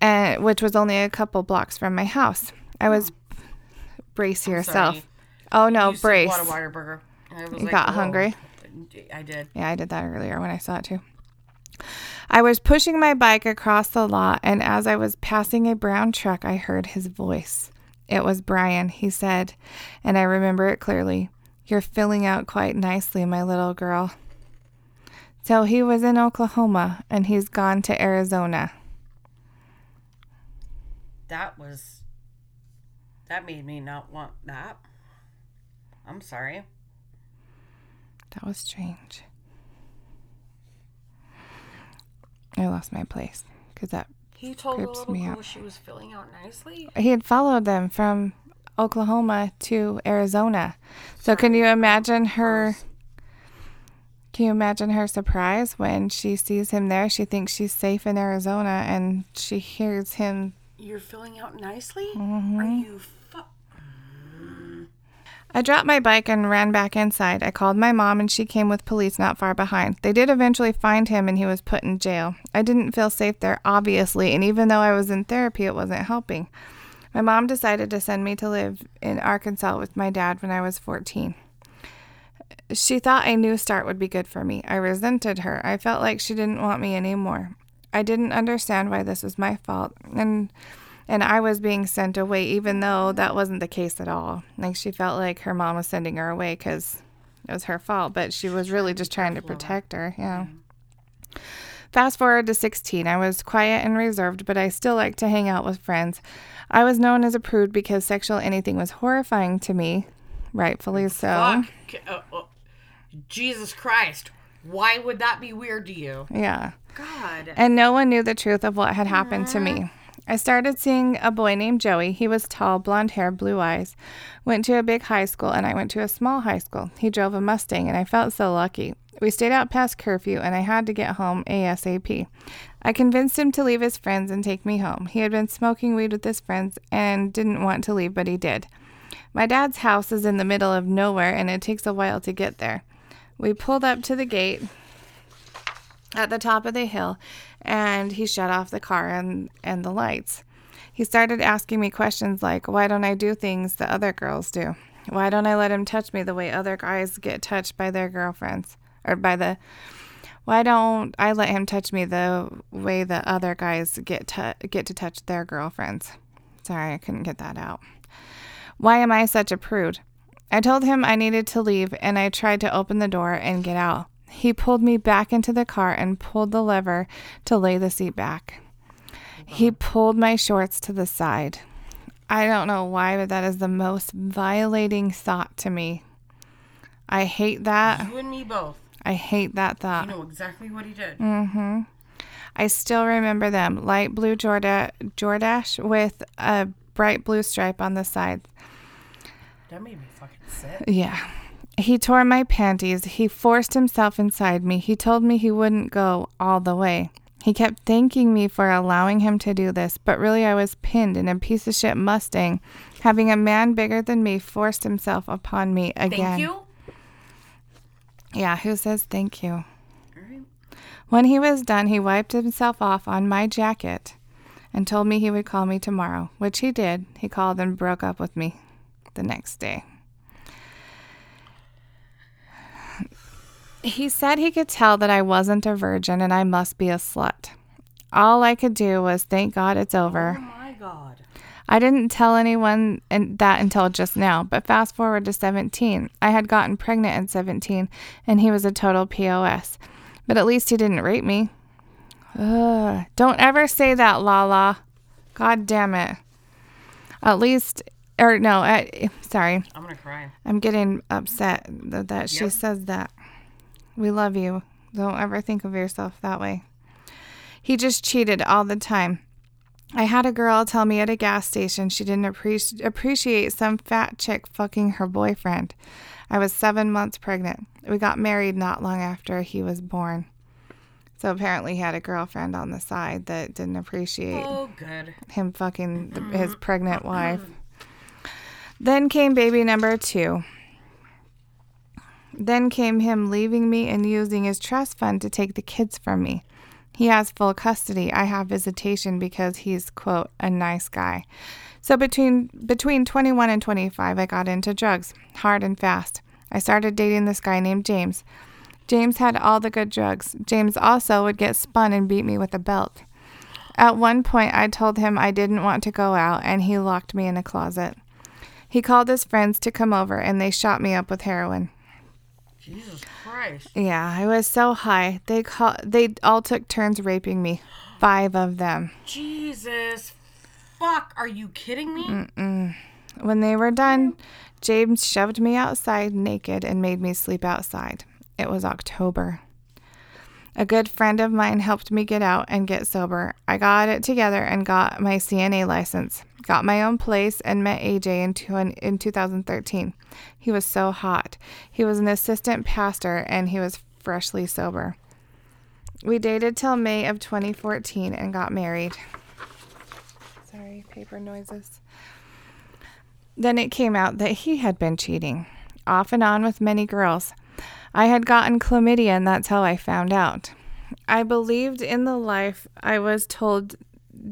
and, which was only a couple blocks from my house. I was, brace yourself. sorry. Oh, no, You brace. Whataburger. I was You like, got whoa. hungry? I did. Yeah, I did that earlier when I saw it too. I was pushing my bike across the lot, and as I was passing a brown truck, I heard his voice. It was Brian, he said, and I remember it clearly. You're filling out quite nicely, my little girl. So he was in Oklahoma, and he's gone to Arizona. That was. That made me not want that. I'm sorry. That was strange. I lost my place because that He told the Creeps little me girl out. she was filling out nicely. he had followed them from Oklahoma to Arizona. So can you imagine her can you imagine her surprise when she sees him there? She thinks she's safe in Arizona and she hears him You're filling out nicely? Mm-hmm. Are you I dropped my bike and ran back inside. I called my mom and she came with police not far behind. They did eventually find him and he was put in jail. I didn't feel safe there, obviously, and even though I was in therapy, it wasn't helping. My mom decided to send me to live in Arkansas with my dad when I was 14. She thought a new start would be good for me. I resented her. I felt like she didn't want me anymore. I didn't understand why this was my fault. And and I was being sent away, even though that wasn't the case at all. Like she felt like her mom was sending her away because it was her fault, but she was really just trying to protect her. Yeah. Fast forward to 16. I was quiet and reserved, but I still liked to hang out with friends. I was known as a prude because sexual anything was horrifying to me, rightfully so. Fuck. Uh, uh, Jesus Christ. Why would that be weird to you? Yeah. God. and no one knew the truth of what had happened to me. I started seeing a boy named Joey. He was tall, blonde hair, blue eyes. Went to a big high school, and I went to a small high school. He drove a Mustang, and I felt so lucky. We stayed out past curfew, and I had to get home ASAP. I convinced him to leave his friends and take me home. He had been smoking weed with his friends and didn't want to leave, but he did. My dad's house is in the middle of nowhere, and it takes a while to get there. We pulled up to the gate at the top of the hill and he shut off the car and, and the lights. He started asking me questions like, Why don't I do things that other girls do? Why don't I let him touch me the way other guys get touched by their girlfriends? Or by the. Why don't I let him touch me the way the other guys get to, get to touch their girlfriends? Sorry, I couldn't get that out. Why am I such a prude? I told him I needed to leave and I tried to open the door and get out. He pulled me back into the car and pulled the lever to lay the seat back. He pulled my shorts to the side. I don't know why, but that is the most violating thought to me. I hate that. You and me both. I hate that thought. know exactly what he did. Mm-hmm. I still remember them light blue Jorda- Jordache with a bright blue stripe on the sides. That made me fucking sick. Yeah. He tore my panties. He forced himself inside me. He told me he wouldn't go all the way. He kept thanking me for allowing him to do this, but really I was pinned in a piece of shit Mustang, having a man bigger than me forced himself upon me again. Thank you. Yeah, who says thank you? Right. When he was done, he wiped himself off on my jacket and told me he would call me tomorrow, which he did. He called and broke up with me the next day. He said he could tell that I wasn't a virgin and I must be a slut. All I could do was thank God it's over. Oh my God. I didn't tell anyone in- that until just now, but fast forward to 17. I had gotten pregnant at 17, and he was a total POS. But at least he didn't rape me. Ugh, don't ever say that, Lala. God damn it. At least, or no, I, sorry. I'm gonna cry. I'm getting upset that, that she says that. We love you. Don't ever think of yourself that way. He just cheated all the time. I had a girl tell me at a gas station she didn't appreci- appreciate some fat chick fucking her boyfriend. I was seven months pregnant. We got married not long after he was born. So apparently, he had a girlfriend on the side that didn't appreciate Oh, good. him fucking the, his mm-hmm. pregnant mm-hmm. wife. Then came baby number two. Then came him leaving me and using his trust fund to take the kids from me. He has full custody. I have visitation because he's quote a nice guy. So between between 21 and 25, I got into drugs, hard and fast. I started dating this guy named James. James had all the good drugs. James also would get spun and beat me with a belt. At one point, I told him I didn't want to go out, and he locked me in a closet. He called his friends to come over, and they shot me up with heroin. Jesus Christ. Yeah, I was so high. They call, they all took turns raping me. Five of them. Jesus. Fuck. Are you kidding me? When they were done, James shoved me outside naked and made me sleep outside. It was October. A good friend of mine helped me get out and get sober. I got it together and got my CNA license. Got my own place and met AJ in, two, in 2013. He was so hot. He was an assistant pastor and he was freshly sober. We dated till May of 2014 and got married. Sorry, paper noises. Then it came out that he had been cheating, off and on with many girls. I had gotten chlamydia, and that's how I found out. I believed in the life I was told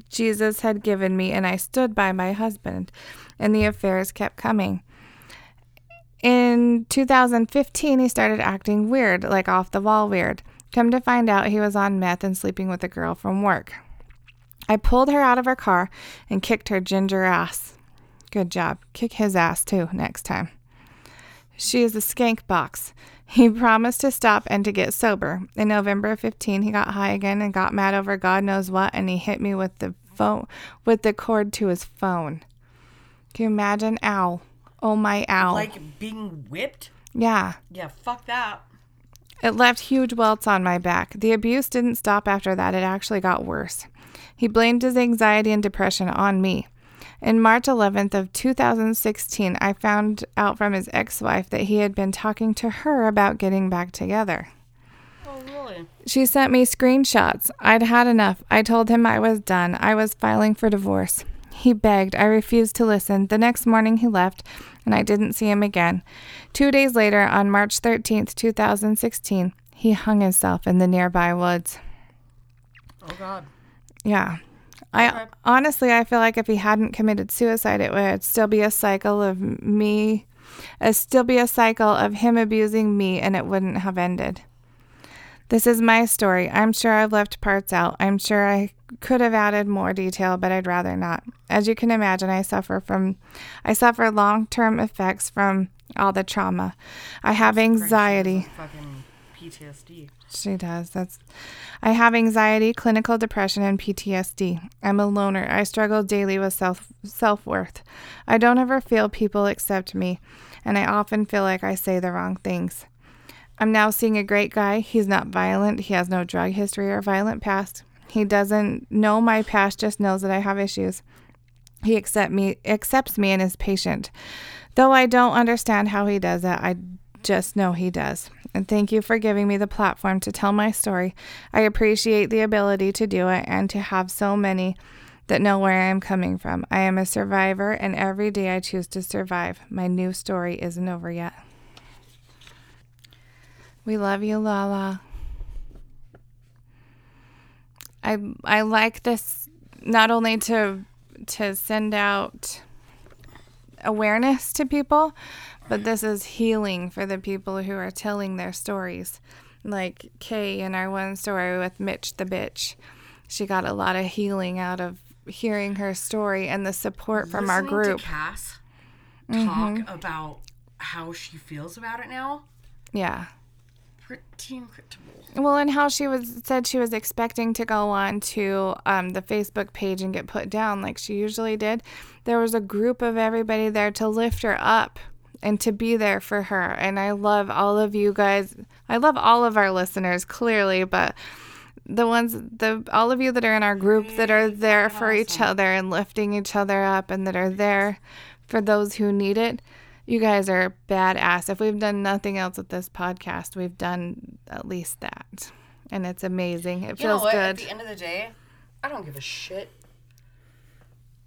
Jesus had given me, and I stood by my husband, and the affairs kept coming. In 2015, he started acting weird, like off the wall weird. Come to find out, he was on meth and sleeping with a girl from work. I pulled her out of her car and kicked her ginger ass. Good job. Kick his ass too next time. She is a skank box. He promised to stop and to get sober. In November of 15, he got high again and got mad over God knows what, and he hit me with the phone with the cord to his phone. Can you imagine? Ow. Oh my ow. Like being whipped? yeah. Yeah, fuck that. It left huge welts on my back. The abuse didn't stop after that, it actually got worse. He blamed his anxiety and depression on me. In March 11th of 2016, I found out from his ex-wife that he had been talking to her about getting back together. Oh, really? She sent me screenshots. I'd had enough. I told him I was done. I was filing for divorce. He begged. I refused to listen. The next morning he left, and I didn't see him again. Two days later, on March 13th, 2016, he hung himself in the nearby woods. Oh, God. Yeah. I Okay. honestly I feel like if he hadn't committed suicide it would still be a cycle of me it still be a cycle of him abusing me and it wouldn't have ended. This is my story. I'm sure I've left parts out. I'm sure I could have added more detail, but I'd rather not. As you can imagine, I suffer from I suffer long-term effects from all the trauma. I have anxiety. PTSD. She does. That's I have anxiety, clinical depression, and PTSD. I'm a loner. I struggle daily with self self worth. I don't ever feel people accept me, and I often feel like I say the wrong things. I'm now seeing a great guy. He's not violent. He has no drug history or violent past. He doesn't know my past, just knows that I have issues. He accept me accepts me and is patient. Though I don't understand how he does it, I just know he does. And thank you for giving me the platform to tell my story. I appreciate the ability to do it and to have so many that know where I am coming from. I am a survivor, and every day I choose to survive. My new story isn't over yet. We love you, Lala. I I like this not only to to send out awareness to people, but this is healing for the people who are telling their stories. Like Kay in our one story with Mitch the bitch. She got a lot of healing out of hearing her story and the support from our Listening group. To Cass talk about how she feels about it now. Yeah. Pretty incredible. Well, and how she was said she was expecting to go on to um, the Facebook page and get put down like she usually did. There was a group of everybody there to lift her up and to be there for her. And I love all of you guys. I love all of our listeners clearly, but the ones the all of you that are in our group that are there for each other and lifting each other up and that are there for those who need it. You guys are badass. If we've done nothing else with this podcast, we've done at least that. And it's amazing. It You know feels good. At the end of the day, I don't give a shit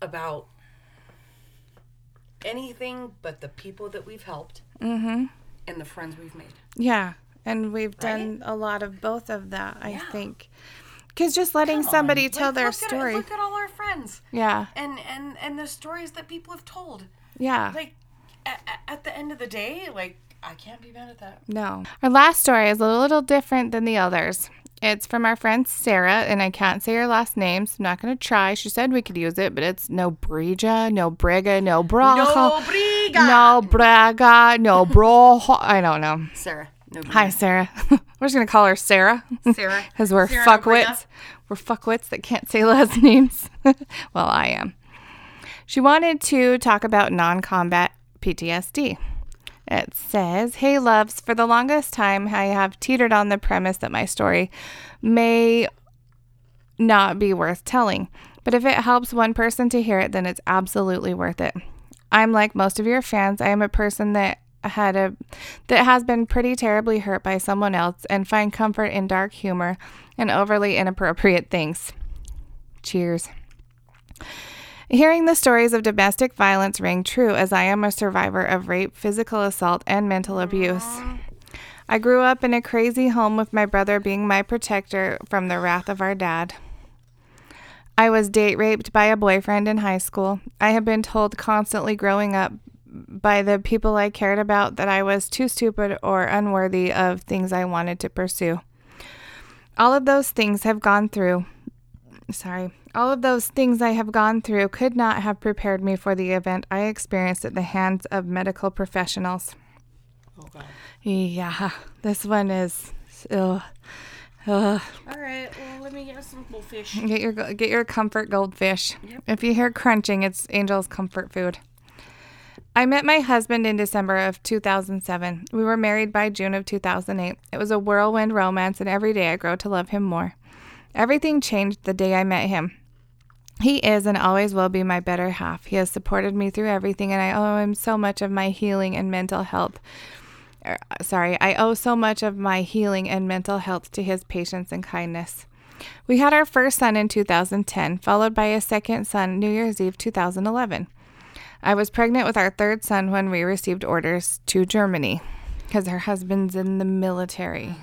about anything but the people that we've helped Mm-hmm. and the friends we've made. Yeah. And we've done a lot of both of that, I Yeah. think. Because just letting Come somebody on. tell their look at- story. look at all our friends yeah. and and and the stories that people have told. Yeah. Like at, at the end of the day, like I can't be mad at that. No. Our last story is a little different than the others. It's from our friend Sarah, and I can't say her last name, so I'm not going to try. She said we could use it, but it's no Brija, no Briga, no Braga. No briga. No Braga, no Bro. I don't know. Sarah. No. Hi, Sarah. we're just going to call her Sarah. Sarah. Because we're Sarah fuckwits. We're fuckwits that can't say last names. well, I am. She wanted to talk about non combat PTSD. It says, Hey, loves, for the longest time, I have teetered on the premise that my story may not be worth telling. But if it helps one person to hear it, then it's absolutely worth it. I'm like most of your fans. I am a person that had a that has been pretty terribly hurt by someone else and find comfort in dark humor and overly inappropriate things. Cheers. Hearing the stories of domestic violence ring true as I am a survivor of rape, physical assault, and mental abuse. I grew up in a crazy home with my brother being my protector from the wrath of our dad. I was date raped by a boyfriend in high school. I have been told constantly growing up by the people I cared about that I was too stupid or unworthy of things I wanted to pursue. All of those things have gone through. Sorry. All of those things I have gone through could not have prepared me for the event I experienced at the hands of medical professionals. Oh god. Yeah, this one is. Ugh. Ugh. All right. Well, let me get some goldfish. Get your get your comfort goldfish. If you hear crunching, it's Angel's comfort food. I met my husband in December of 2007. We were married by June of 2008. It was a whirlwind romance, and every day I grow to love him more. Everything changed the day I met him. He is and always will be my better half. He has supported me through everything, and I owe him so much of my healing and mental health. Er, Sorry, I owe so much of my healing and mental health to his patience and kindness. We had our first son in 2010, followed by a second son New Year's Eve 2011. I was pregnant with our third son when we received orders to Germany because her husband's in the military.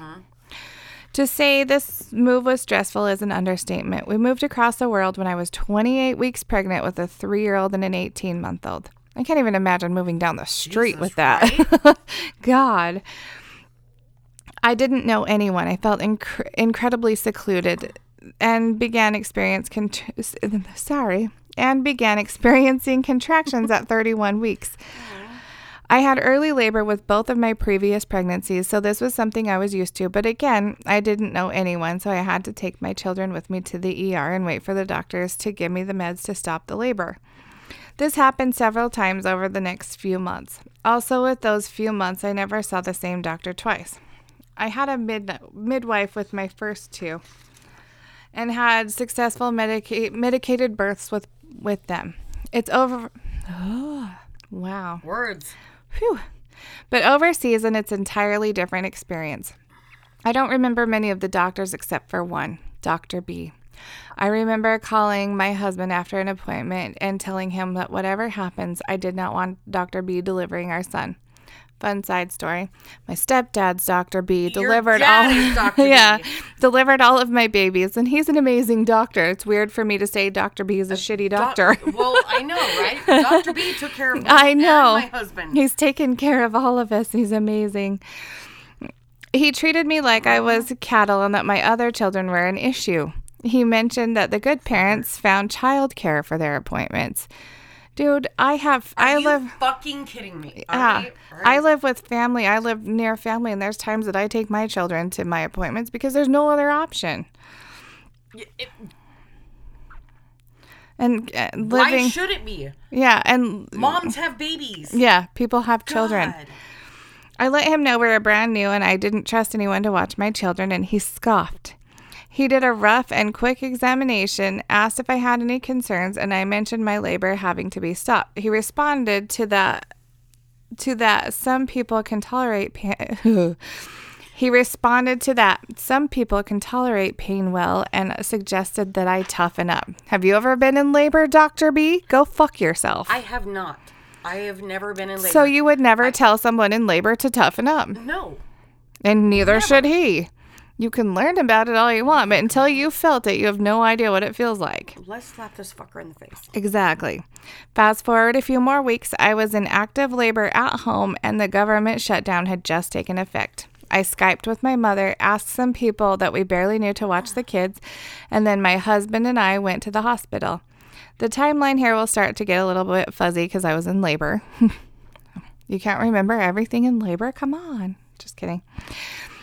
To say this move was stressful is an understatement. We moved across the world when I was 28 weeks pregnant with a three year old and an 18 month old. I can't even imagine moving down the street Jesus, with that. God. I didn't know anyone. I felt inc- incredibly secluded and began experience con- sorry, and began experiencing contractions at 31 weeks. I had early labor with both of my previous pregnancies, so this was something I was used to. But again, I didn't know anyone, so I had to take my children with me to the ER and wait for the doctors to give me the meds to stop the labor. This happened several times over the next few months. Also, with those few months, I never saw the same doctor twice. I had a mid- midwife with my first two and had successful medica- medicated births with, with them. It's over. Oh, wow. Words. Phew. But overseas, and it's entirely different experience. I don't remember many of the doctors except for one, Dr. B. I remember calling my husband after an appointment and telling him that whatever happens, I did not want Dr. B delivering our son. Fun side story. My stepdad's Dr. B Your delivered all is Dr. B. Yeah, delivered all of my babies and he's an amazing doctor. It's weird for me to say Dr. B is a uh, shitty Doc- doctor. well, I know, right? Dr. B took care of I know. my husband. He's taken care of all of us. He's amazing. He treated me like I was uh-huh. cattle and that my other children were an issue. He mentioned that the good uh-huh. parents found childcare for their appointments. Dude, I have Are I you live fucking kidding me? yeah. I live with family. I live near family and there's times that I take my children to my appointments because there's no other option. It- And uh, why living should it be? Yeah, and Moms have babies. yeah, people have children. God. I let him know we were brand new and I didn't trust anyone to watch my children, and he scoffed. He did a rough and quick examination, asked if I had any concerns, and I mentioned my labor having to be stopped. He responded to that to that some people can tolerate pain. he responded to that some people can tolerate pain well and suggested that I toughen up. Have you ever been in labor, Dr. B? Go fuck yourself. I have not. I have never been in labor. so you would never tell someone in labor to toughen up. No. And neither should he. You can learn about it all you want, but until you felt it, you have no idea what it feels like. Let's slap this fucker in the face. Exactly. Fast forward a few more weeks, I was in active labor at home and the government shutdown had just taken effect. I Skyped with my mother, asked some people that we barely knew to watch the kids, and then my husband and I went to the hospital. The timeline here will start to get a little bit fuzzy because I was in labor. you can't remember everything in labor? Come on. Just kidding.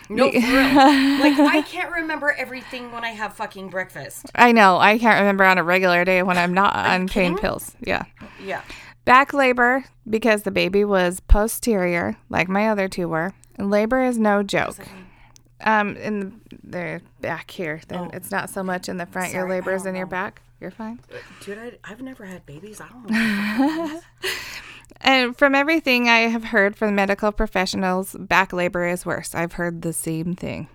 No, for real. Like, I can't remember everything when I have fucking breakfast. I know. I can't remember on a regular day when I'm not on pain kidding? pills. Yeah. Yeah. Back labor because the baby was posterior, like my other two were. Labor is no joke. Um, in the, back here, then it's not so much in the front. your Oh. Sorry, I labor's don't in your back. You're fine. Dude, I, I've never had babies. I don't know. what the fuck it is. And from everything I have heard from medical professionals, back labor is worse. I've heard the same thing.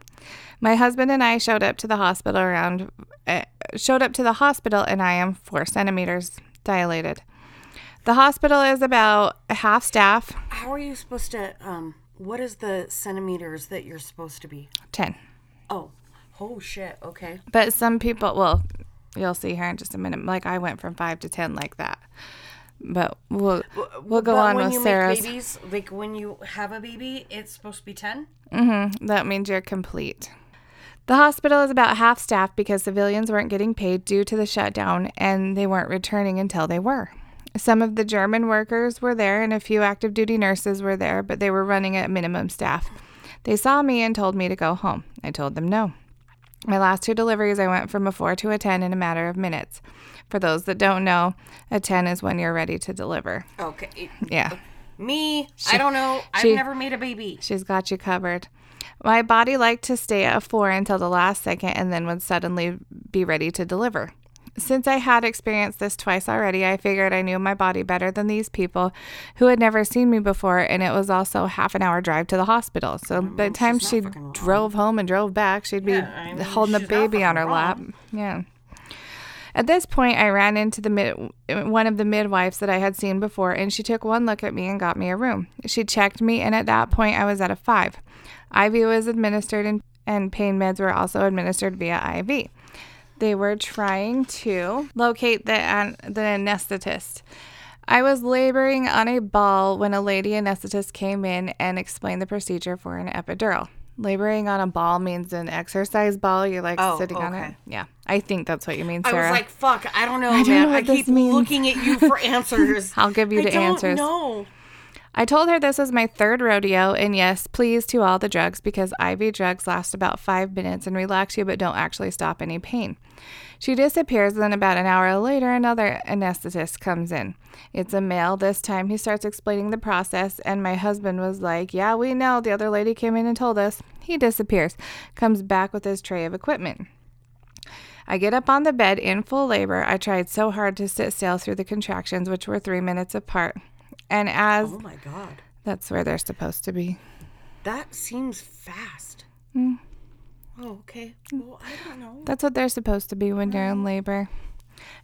My husband and I showed up to the hospital around, uh, showed up to the hospital, and I am four centimeters. dilated. The hospital is about half staff, How are you supposed to? Um, what is the centimeters that you're supposed to be? 10. Oh, oh shit. Okay. But some people, well, you'll see here in just a minute. Like I went from 5 to 10 like that. But we'll we'll go But on when with you Sarah's. make babies, like when you have a baby, it's supposed to be ten. Mm-hmm. That means you're complete. The hospital is about half staffed because civilians weren't getting paid due to the shutdown and they weren't returning until they were. Some of the German workers were there and a few active duty nurses were there, but they were running at minimum staff. They saw me and told me to go home. I told them no. My last two deliveries, I went from a 4 to a 10 in a matter of minutes. For those that don't know, a 10 is when you're ready to deliver. Okay. Yeah. Me, I don't know. she- I've never made a baby. She's got you covered. My body liked to stay at a four until the last second and then would suddenly be ready to deliver. Since I had experienced this twice already, I figured I knew my body better than these people who had never seen me before, and it was also half an hour drive to the hospital. So mm, by the time she wrong. drove home and drove back, she'd be I mean, holding the baby on her fucking lap. Yeah. At this point, I ran into the mid- one of the midwives that I had seen before, and she took one look at me and got me a room. She checked me, and at that point, I was at a five. IV was administered, and, and pain meds were also administered via IV. They were trying to locate the an- the anesthetist. I was laboring on a ball when a lady anesthetist came in and explained the procedure for an epidural. Laboring on a ball means an exercise ball. You're like Oh, sitting on it. Yeah, I think that's what you mean, Sarah. I was like, "Fuck, I don't know, don't man. know I keep means." looking at you for answers. I'll give you I the don't answers. know. I told her this was my third rodeo, and yes, please to all the drugs because IV drugs last about five minutes and relax you but don't actually stop any pain. She disappears, then about an hour later, another anesthetist comes in. It's a male. This time he starts explaining the process, and my husband was like, Yeah, we know. The other lady came in and told us. He disappears, comes back with his tray of equipment. I get up on the bed in full labor. I tried so hard to sit still through the contractions, which were three minutes apart. And as Oh my god, that's where they're supposed to be. that seems fast. Hmm. Oh, okay. Mm. Well, I don't know. That's what they're supposed to be when you're in mm. labor.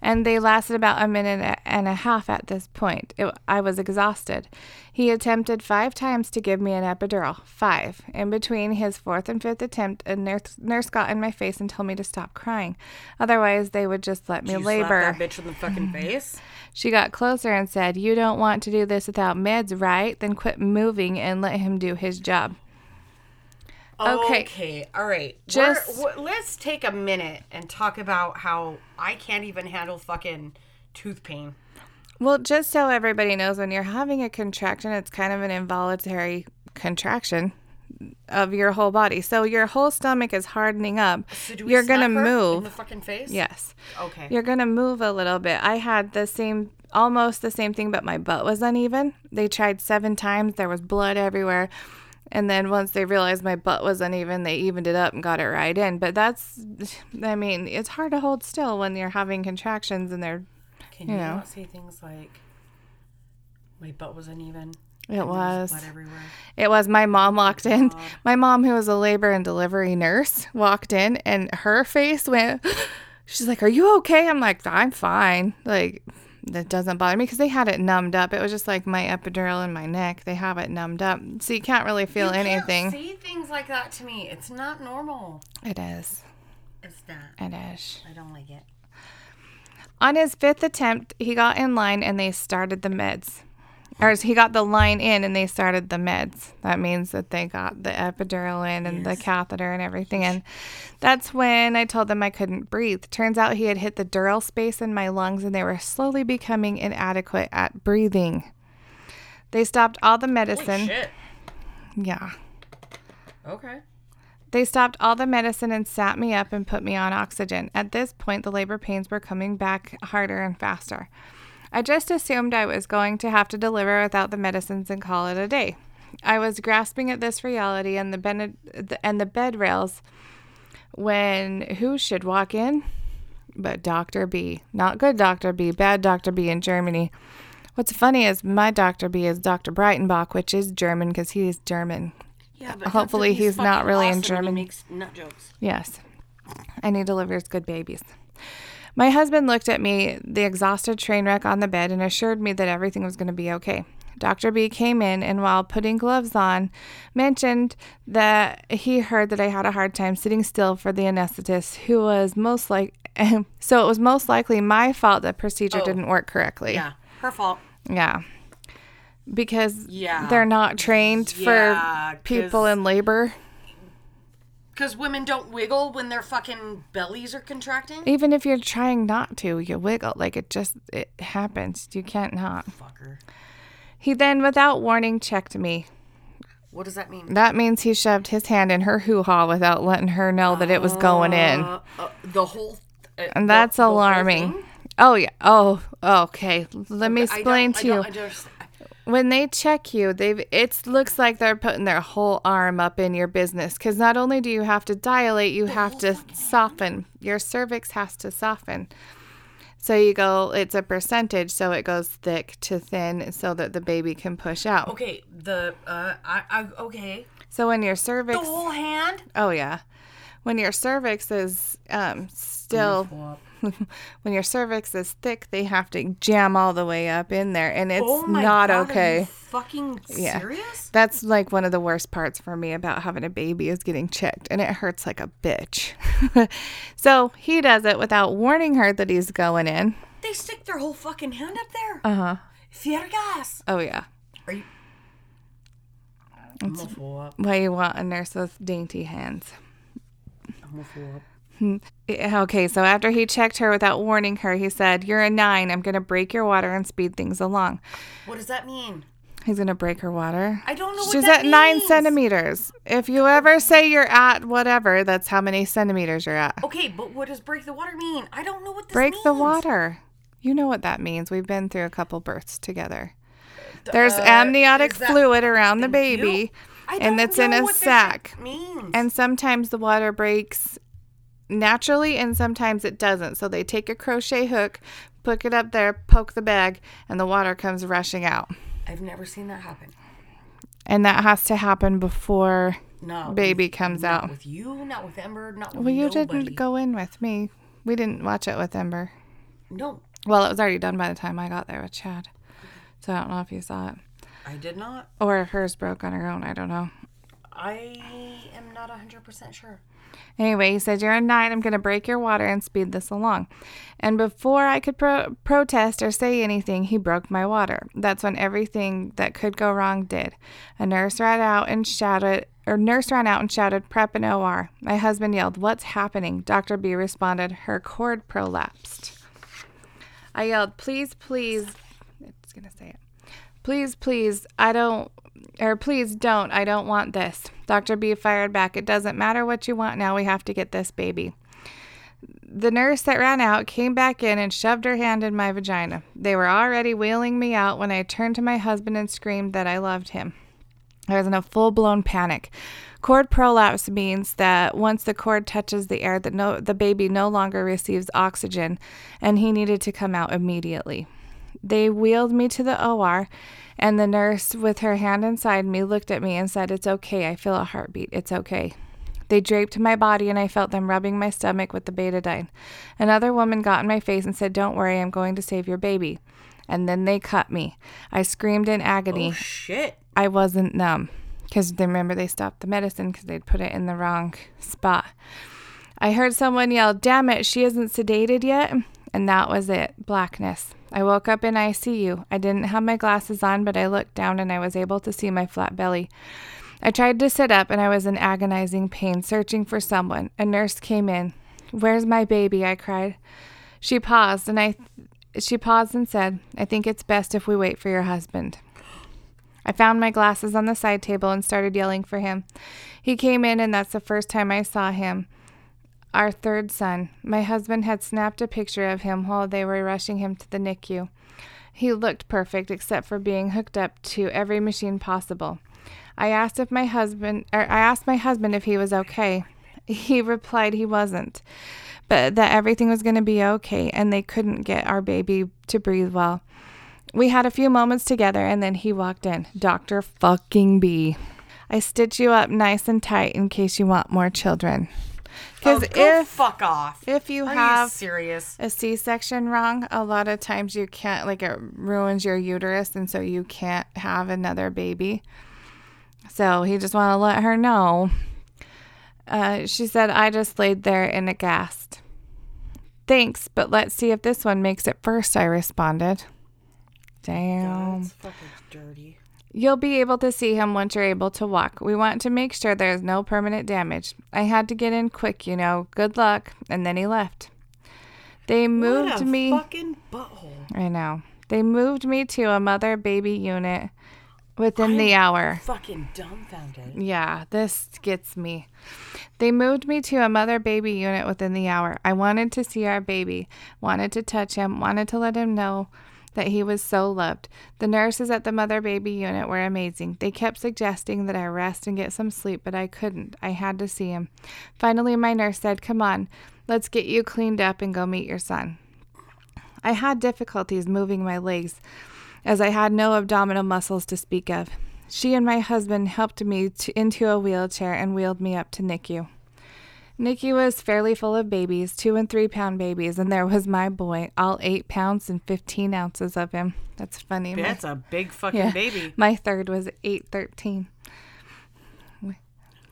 And they lasted about a minute and a half at this point. It, I was exhausted. He attempted five times to give me an epidural. Five. In between his fourth and fifth attempt, a nurse, nurse got in my face and told me to stop crying. Otherwise, they would just let me You labor. slap that bitch in the fucking face. She got closer and said, You don't want to do this without meds, right? Then quit moving and let him do his job. Okay. Okay. All right. Just- We're- let's take a minute and talk about how I can't even handle fucking tooth pain. Well, just so everybody knows, when you're having a contraction, it's kind of an involuntary contraction of your whole body. So your whole stomach is hardening up. So you're going to slap in move. the fucking face. yes. Okay. You're going to move a little bit. I had the same, almost the same thing, but my butt was uneven. They tried seven times. There was blood everywhere. And then once they realized my butt was uneven, they evened it up and got it right in. But that's, I mean, it's hard to hold still when you're having contractions and they're, Can you you, know. not say things like my butt was uneven? it was. everywhere. It was my mom walked in. Oh, my mom, who was a labor and delivery nurse, walked in and her face went, she's like, Are you okay? I'm like, I'm fine. Like, that doesn't bother me because they had it numbed up. It was just like my epidural in my neck. They have it numbed up. So you can't really feel You can't anything. say things like that to me. It's not normal. It is. It's not. It is. I don't like it. On his fifth attempt, he got in line and they started the meds. Or he got the line in and they started the meds. That means that they got the epidural in and the catheter and everything And That's when I told them I couldn't breathe. Turns out he had hit the dural space in my lungs and they were slowly becoming inadequate at breathing. They stopped all the medicine. Shit. Yeah. Okay. They stopped all the medicine and sat me up and put me on oxygen. At this point, the labor pains were coming back harder and faster. I just assumed I was going to have to deliver without the medicines and call it a day. I was grasping at this reality and the, bed and the bed rails when who should walk in? But Dr. B. Not good Dr. B, bad Dr. B in Germany. What's funny is my Dr. B is Dr. Breitenbach, which is German because he is German. Yeah, but Hopefully he's not really in awesome he German. Makes nut jokes. Yes. And he delivers good babies. My husband looked at me, the exhausted train wreck on the bed, and assured me that everything was going to be okay. Dr. B came in and, while putting gloves on, mentioned that he heard that I had a hard time sitting still for the anesthetist, who was most like, so it was most likely my fault that procedure Oh. didn't work correctly. Yeah, her fault. Yeah. Because Yeah. they're not trained Yeah, for people in labor. Because women don't wiggle when their fucking bellies are contracting. Even if you're trying not to, you wiggle. Like it just it happens. You can't not. Fucker. He then, without warning, checked me. What does that mean? That means he shoved his hand in her hoo ha without letting her know that it was going in. Uh, uh, the whole. Uh, And that's the- the alarming. Oh, yeah. Oh, okay. Let me explain I to you. Don't- I don't- when they check you, they've it looks like they're putting their whole arm up in your business because not only do you have to dilate, you have to soften. Your cervix has to soften. So you go, it's a percentage, so it goes thick to thin, so that the baby can push out. Okay, the uh, I, I okay. So when your cervix, The whole hand. oh yeah, when your cervix is um still when your cervix is thick, they have to jam all the way up in there, and it's oh my not God, Are okay. you fucking Yeah. serious? That's like one of the worst parts for me about having a baby is getting checked, and it hurts like a bitch. so he does it without warning her that he's going in. They stick their whole fucking hand up there. Uh huh. Fiergas. Oh yeah. Are you? I'm gonna throw up. Why you want a nurse with dainty hands? I'm gonna Okay, so after he checked her without warning her, he said, "You're a nine. I'm gonna break your water and speed things along." What does that mean? He's gonna break her water. I don't know what She's at nine centimeters. If you ever say you're at whatever, that's how many centimeters you're at. Okay, but what does break the water mean? I don't know what this means. Break the water. You know what that means. We've been through a couple births together. There's Uh, amniotic fluid around the you. baby, and it's in a sack. Means. And sometimes the water breaks naturally, and sometimes it doesn't. So they take a crochet hook, hook it up there, poke the bag, and the water comes rushing out. I've never seen that happen. And that has to happen before No. baby with- comes not out. with you, not with Ember, not with Well, you nobody. didn't go in with me. We didn't watch it with Ember. No, Well, it was already done by the time I got there with Chad. So I don't know if you saw it. I did not. Or if hers broke on her own. I don't know. I am not 100% sure. Anyway, he said, You're a nine. I'm going to break your water and speed this along. And before I could pro- protest or say anything, he broke my water. That's when everything that could go wrong did. A nurse ran out and shouted, or nurse ran out and shouted, Prep and OR. My husband yelled, What's happening? Dr. B responded, Her cord prolapsed. I yelled, Please, please. It's going to say it. Please, please, I don't, or please don't, I don't want this. Dr. B fired back, It doesn't matter what you want now, we have to get this baby. The nurse that ran out came back in and shoved her hand in my vagina. They were already wheeling me out when I turned to my husband and screamed that I loved him. I was in a full blown panic. Cord prolapse means that once the cord touches the air, that no, the baby no longer receives oxygen, and he needed to come out immediately. They wheeled me to the OR, and the nurse, with her hand inside me, looked at me and said, It's okay. I feel a heartbeat. It's okay. They draped my body, and I felt them rubbing my stomach with the betadine. Another woman got in my face and said, Don't worry, I'm going to save your baby. And then they cut me. I screamed in agony. Oh, shit. I wasn't numb because they remember they stopped the medicine because they'd put it in the wrong spot. I heard someone yell, Damn it, she isn't sedated yet. And that was it blackness. I woke up in ICU. I didn't have my glasses on, but I looked down and I was able to see my flat belly. I tried to sit up and I was in agonizing pain, searching for someone. A nurse came in. Where's my baby? I cried. She paused and I she paused and said, I think it's best if we wait for your husband. I found my glasses on the side table and started yelling for him. He came in, and that's the first time I saw him. Our third son. My husband had snapped a picture of him while they were rushing him to the NICU. He looked perfect except for being hooked up to every machine possible. I asked if my husband or I asked my husband if he was okay. He replied he wasn't, but that everything was going to be okay and they couldn't get our baby to breathe well. We had a few moments together and then he walked in. Dr. fucking B. I stitch you up nice and tight in case you want more children. Because Oh, if fuck off. if you Are have you serious? a C-section wrong, a lot of times you can't like it ruins your uterus, and so you can't have another baby. So he just want to let her know. Uh, she said, "I just laid there and aghast." Thanks, but let's see if this one makes it first. I responded. Damn. That's fucking dirty. You'll be able to see him once you're able to walk. We want to make sure there's no permanent damage. I had to get in quick, you know. Good luck. And then he left. They moved what a me. fucking butthole. I know. They moved me to a mother baby unit within the hour. Fucking dumbfounded. Yeah, this gets me. They moved me to a mother baby unit within the hour. I wanted to see our baby, wanted to touch him, wanted to let him know that he was so loved. The nurses at the mother baby unit were amazing. They kept suggesting that I rest and get some sleep, but I couldn't. I had to see him. Finally, my nurse said, Come on, let's get you cleaned up and go meet your son. I had difficulties moving my legs as I had no abdominal muscles to speak of. She and my husband helped me to, into a wheelchair and wheeled me up to NICU. NICU was fairly full of babies, two and three pound babies, and there was my boy, all eight pounds and 15 ounces of him. That's funny. My- That's a big fucking yeah, baby. My third was 813.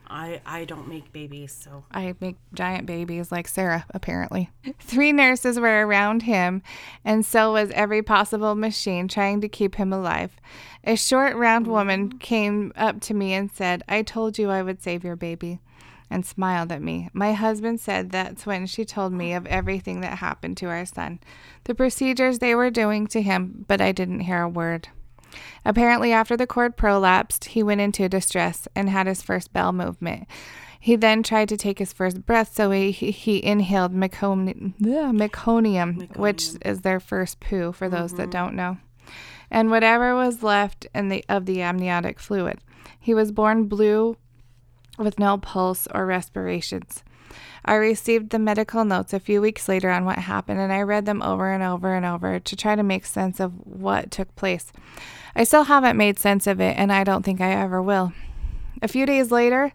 I I don't make babies, so I make giant babies like Sarah, apparently. Three nurses were around him, and so was every possible machine trying to keep him alive. A short, round woman mm-hmm. came up to me and said, I told you I would save your baby, and smiled at me. My husband said that's when she told me of everything that happened to our son, the procedures they were doing to him, but I didn't hear a word. Apparently, after the cord prolapsed, he went into distress and had his first bowel movement. He then tried to take his first breath, so he, he, inhaled meconium, meconium, which is their first poo, for those that mm-hmm. don't know, and whatever was left in the, of the amniotic fluid. He was born blue with no pulse or respirations. I received the medical notes a few weeks later on what happened, and I read them over and over and over to try to make sense of what took place. I still haven't made sense of it, and I don't think I ever will. A few days later,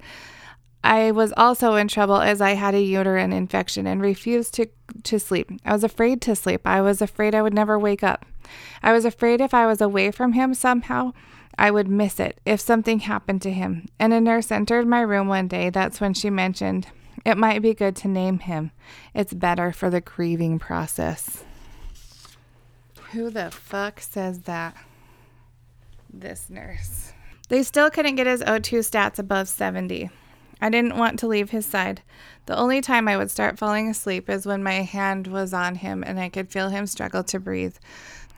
I was also in trouble as I had a uterine infection and refused to, to sleep. I was afraid to sleep. I was afraid I would never wake up. I was afraid if I was away from him somehow, I would miss it if something happened to him. And a nurse entered my room one day. That's when she mentioned it might be good to name him. It's better for the grieving process. Who the fuck says that? This nurse. They still couldn't get his O2 stats above 70. I didn't want to leave his side. The only time I would start falling asleep is when my hand was on him and I could feel him struggle to breathe.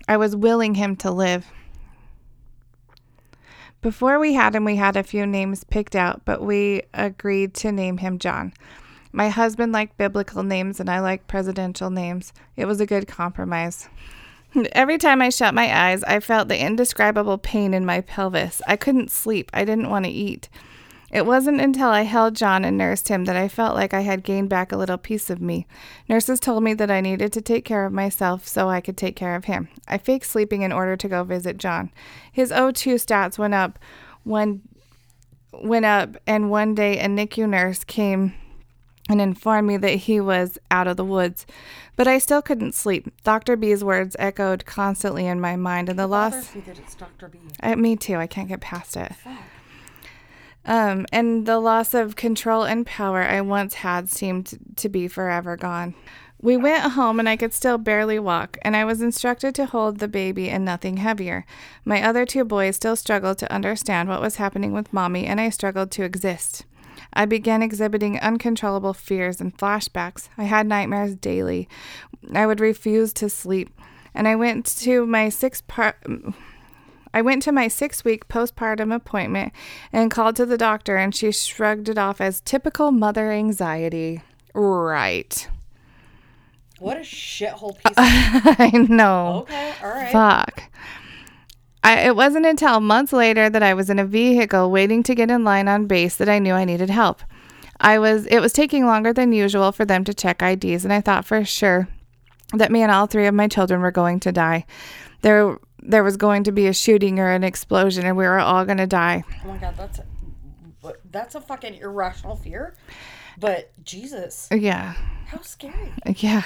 I was willing him to live. Before we had him, we had a few names picked out, but we agreed to name him John. My husband liked biblical names and I liked presidential names. It was a good compromise. Every time I shut my eyes, I felt the indescribable pain in my pelvis. I couldn't sleep. I didn't want to eat. It wasn't until I held John and nursed him that I felt like I had gained back a little piece of me. Nurses told me that I needed to take care of myself so I could take care of him. I faked sleeping in order to go visit John. His O2 stats went up one went up and one day a NICU nurse came and informed me that he was out of the woods. But I still couldn't sleep. Dr. B's words echoed constantly in my mind and the loss me that it's Dr. B. uh, me too. I can't get past it. Um, and the loss of control and power I once had seemed to be forever gone. We went home and I could still barely walk, and I was instructed to hold the baby and nothing heavier. My other two boys still struggled to understand what was happening with mommy, and I struggled to exist. I began exhibiting uncontrollable fears and flashbacks. I had nightmares daily. I would refuse to sleep, and I went to my six part. I went to my six week postpartum appointment and called to the doctor, and she shrugged it off as typical mother anxiety. Right. What a shithole piece of I know. Okay, all right. Fuck. I, it wasn't until months later that I was in a vehicle waiting to get in line on base that I knew I needed help. I was it was taking longer than usual for them to check IDs and I thought for sure that me and all three of my children were going to die. There there was going to be a shooting or an explosion and we were all going to die. Oh my god, that's a, that's a fucking irrational fear. But Jesus, Yeah. how scary. Yeah.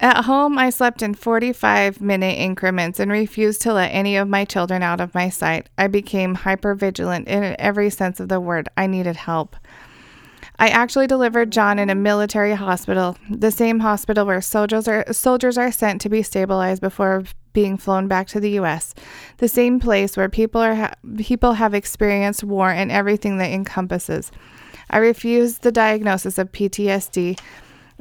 At home, I slept in 45 minute increments and refused to let any of my children out of my sight. I became hyper vigilant in every sense of the word. I needed help. I actually delivered John in a military hospital, the same hospital where soldiers are soldiers are sent to be stabilized before being flown back to the U.S. The same place where people are ha- people have experienced war and everything that encompasses. I refused the diagnosis of PTSD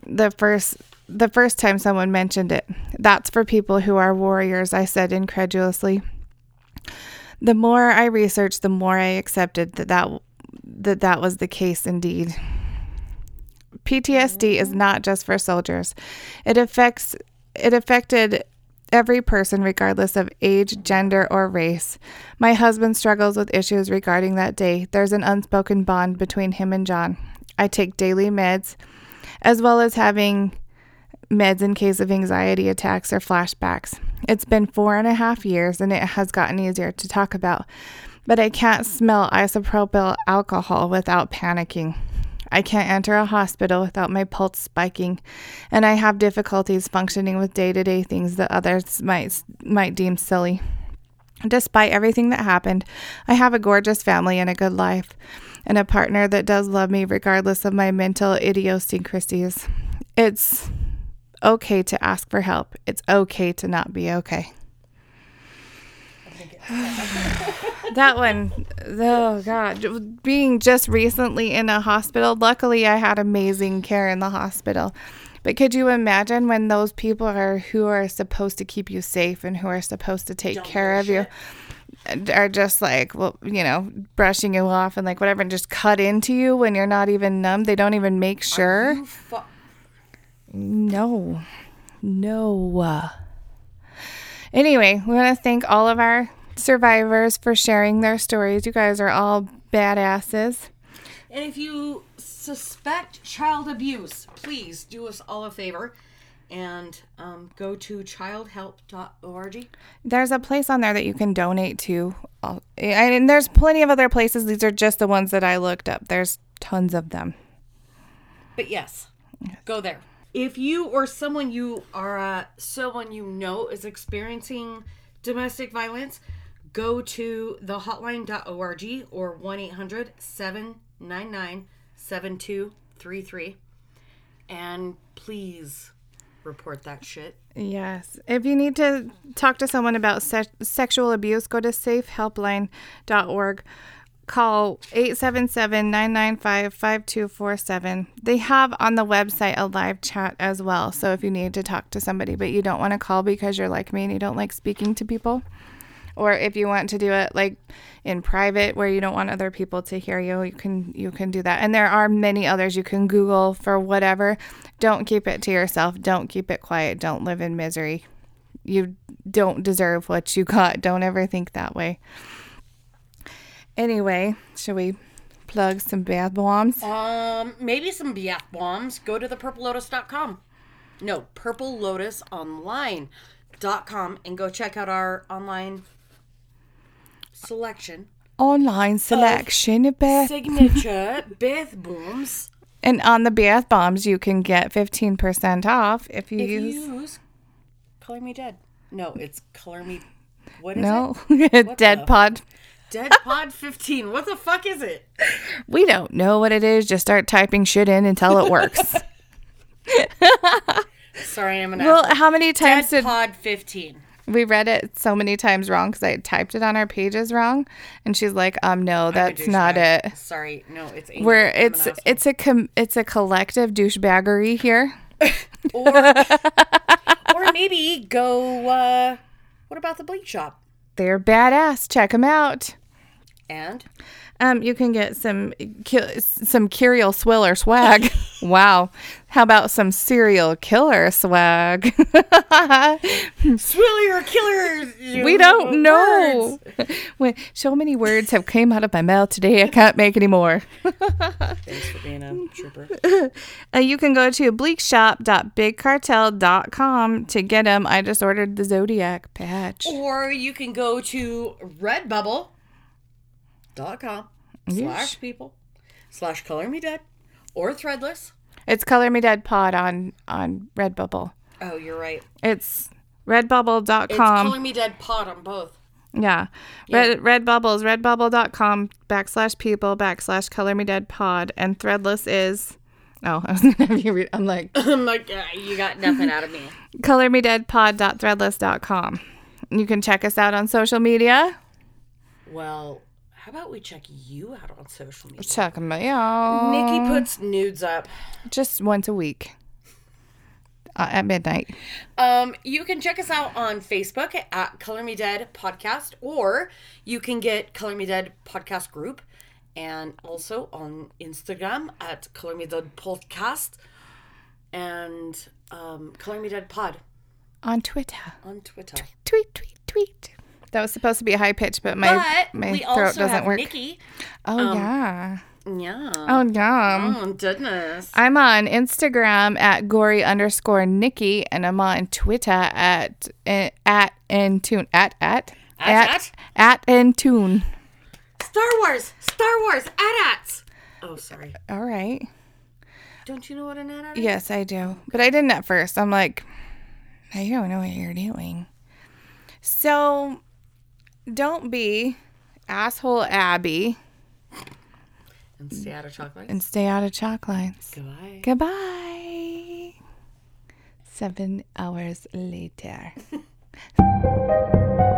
the first the first time someone mentioned it. That's for people who are warriors, I said incredulously. The more I researched, the more I accepted that that, that, that was the case indeed. PTSD is mm. not just for soldiers. It affects it affected every person regardless of age, gender, or race. My husband struggles with issues regarding that day. There's an unspoken bond between him and John. I take daily meds as well as having meds in case of anxiety attacks or flashbacks. It's been four and a half years and it has gotten easier to talk about, but I can't smell isopropyl alcohol without panicking. I can't enter a hospital without my pulse spiking, and I have difficulties functioning with day-to-day things that others might might deem silly. Despite everything that happened, I have a gorgeous family and a good life, and a partner that does love me regardless of my mental idiosyncrasies. It's okay to ask for help. It's okay to not be okay. That one, oh God, being just recently in a hospital. Luckily, I had amazing care in the hospital. But could you imagine when those people are who are supposed to keep you safe and who are supposed to take care of you are just like, well, you know, brushing you off and like whatever, and just cut into you when you're not even numb? They don't even make sure. Fu- No. No. Anyway, we want to thank all of our survivors for sharing their stories. You guys are all badasses. and if you suspect child abuse, please do us all a favor and um, go to childhelp.org. There's a place on there that you can donate to. And there's plenty of other places. These are just the ones that I looked up. There's tons of them. But yes, go there. If you or someone you are uh, someone you know is experiencing domestic violence, go to thehotline.org or 1-800-799-7233 and please report that shit. Yes. If you need to talk to someone about se- sexual abuse, go to safehelpline.org. Call 877 995 5247. They have on the website a live chat as well. So if you need to talk to somebody, but you don't want to call because you're like me and you don't like speaking to people, or if you want to do it like in private where you don't want other people to hear you you can you can do that. And there are many others. You can google for whatever. Don't keep it to yourself. Don't keep it quiet. Don't live in misery. You don't deserve what you got. Don't ever think that way. Anyway shall we plug some bath bombs? Um, maybe some bath bombs. Go to the purplelotus.com. No, purplelotusonline.com and go check out our online selection. online selection of bath Signature bath bombs. and on the bath bombs you can get 15% off if you If you use use Color Me Dead. No, it's Color Me. What is no it? dead the- pod Dead Pod 15. What the fuck is it? We don't know what it is. Just start typing shit in until it works. Sorry, I'm an well, how many times Dead did Pod 15. We read it so many times wrong because I typed it on our pages wrong? And she's like, um, no, that's not douchebag. it. Sorry, no, it's Angel. Where it's it's a com- it's a collective douchebaggery here. or or maybe go. uh What about the Bleak Shop? They're badass. Check them out. And Um, you can get some some Curial Swiller swag. wow. How about some serial killer swag? Or killer. We don't know. So many words have came out of my mouth today, I can't make any more. Thanks for being a trooper. Uh, you can go to bleakshop.bigcartel.com to get them. I just ordered the Zodiac patch. or you can go to redbubble.com slash people slash color me dead or Threadless. It's Color Me Dead Pod on on Redbubble. Oh, you're right. It's redbubble.com. It's. Color Me Dead Pod on both. Yeah. Red Redbubble is redbubble.com backslash people backslash color me dead pod. And threadless is oh, I was gonna have you read I'm like I'm like, "Ah, you got nothing out of me. color me dead pod.threadless.com. You can check us out on social media. Well, how about we check you out on social media? Check me out. Nikki puts nudes up. Just once a week. Uh, at midnight. Um, you can check us out on Facebook at Color Me Dead Podcast, or you can get Color Me Dead Podcast Group, and also on Instagram at Color Me Dead Podcast, and um, Color Me Dead Pod On Twitter. on Twitter. Tweet, tweet, tweet. That was supposed to be a high pitch, but my, But my we throat also doesn't have work. Nikki. oh, yeah. Yeah. Oh, yeah. Oh goodness. I'm on Instagram at gory underscore Nikki, and I'm on Twitter at eh, at Entune at at At, at Entune. Star Wars. Star Wars. AT-ATs. Oh, sorry. All right. Don't you know what an AT-AT is? Yes, I do, but I didn't at first. I'm like, I don't know what you're doing. So, don't be asshole Abby And stay out of chocolate. and stay out of chalk lines. Goodbye. Goodbye. Seven hours later.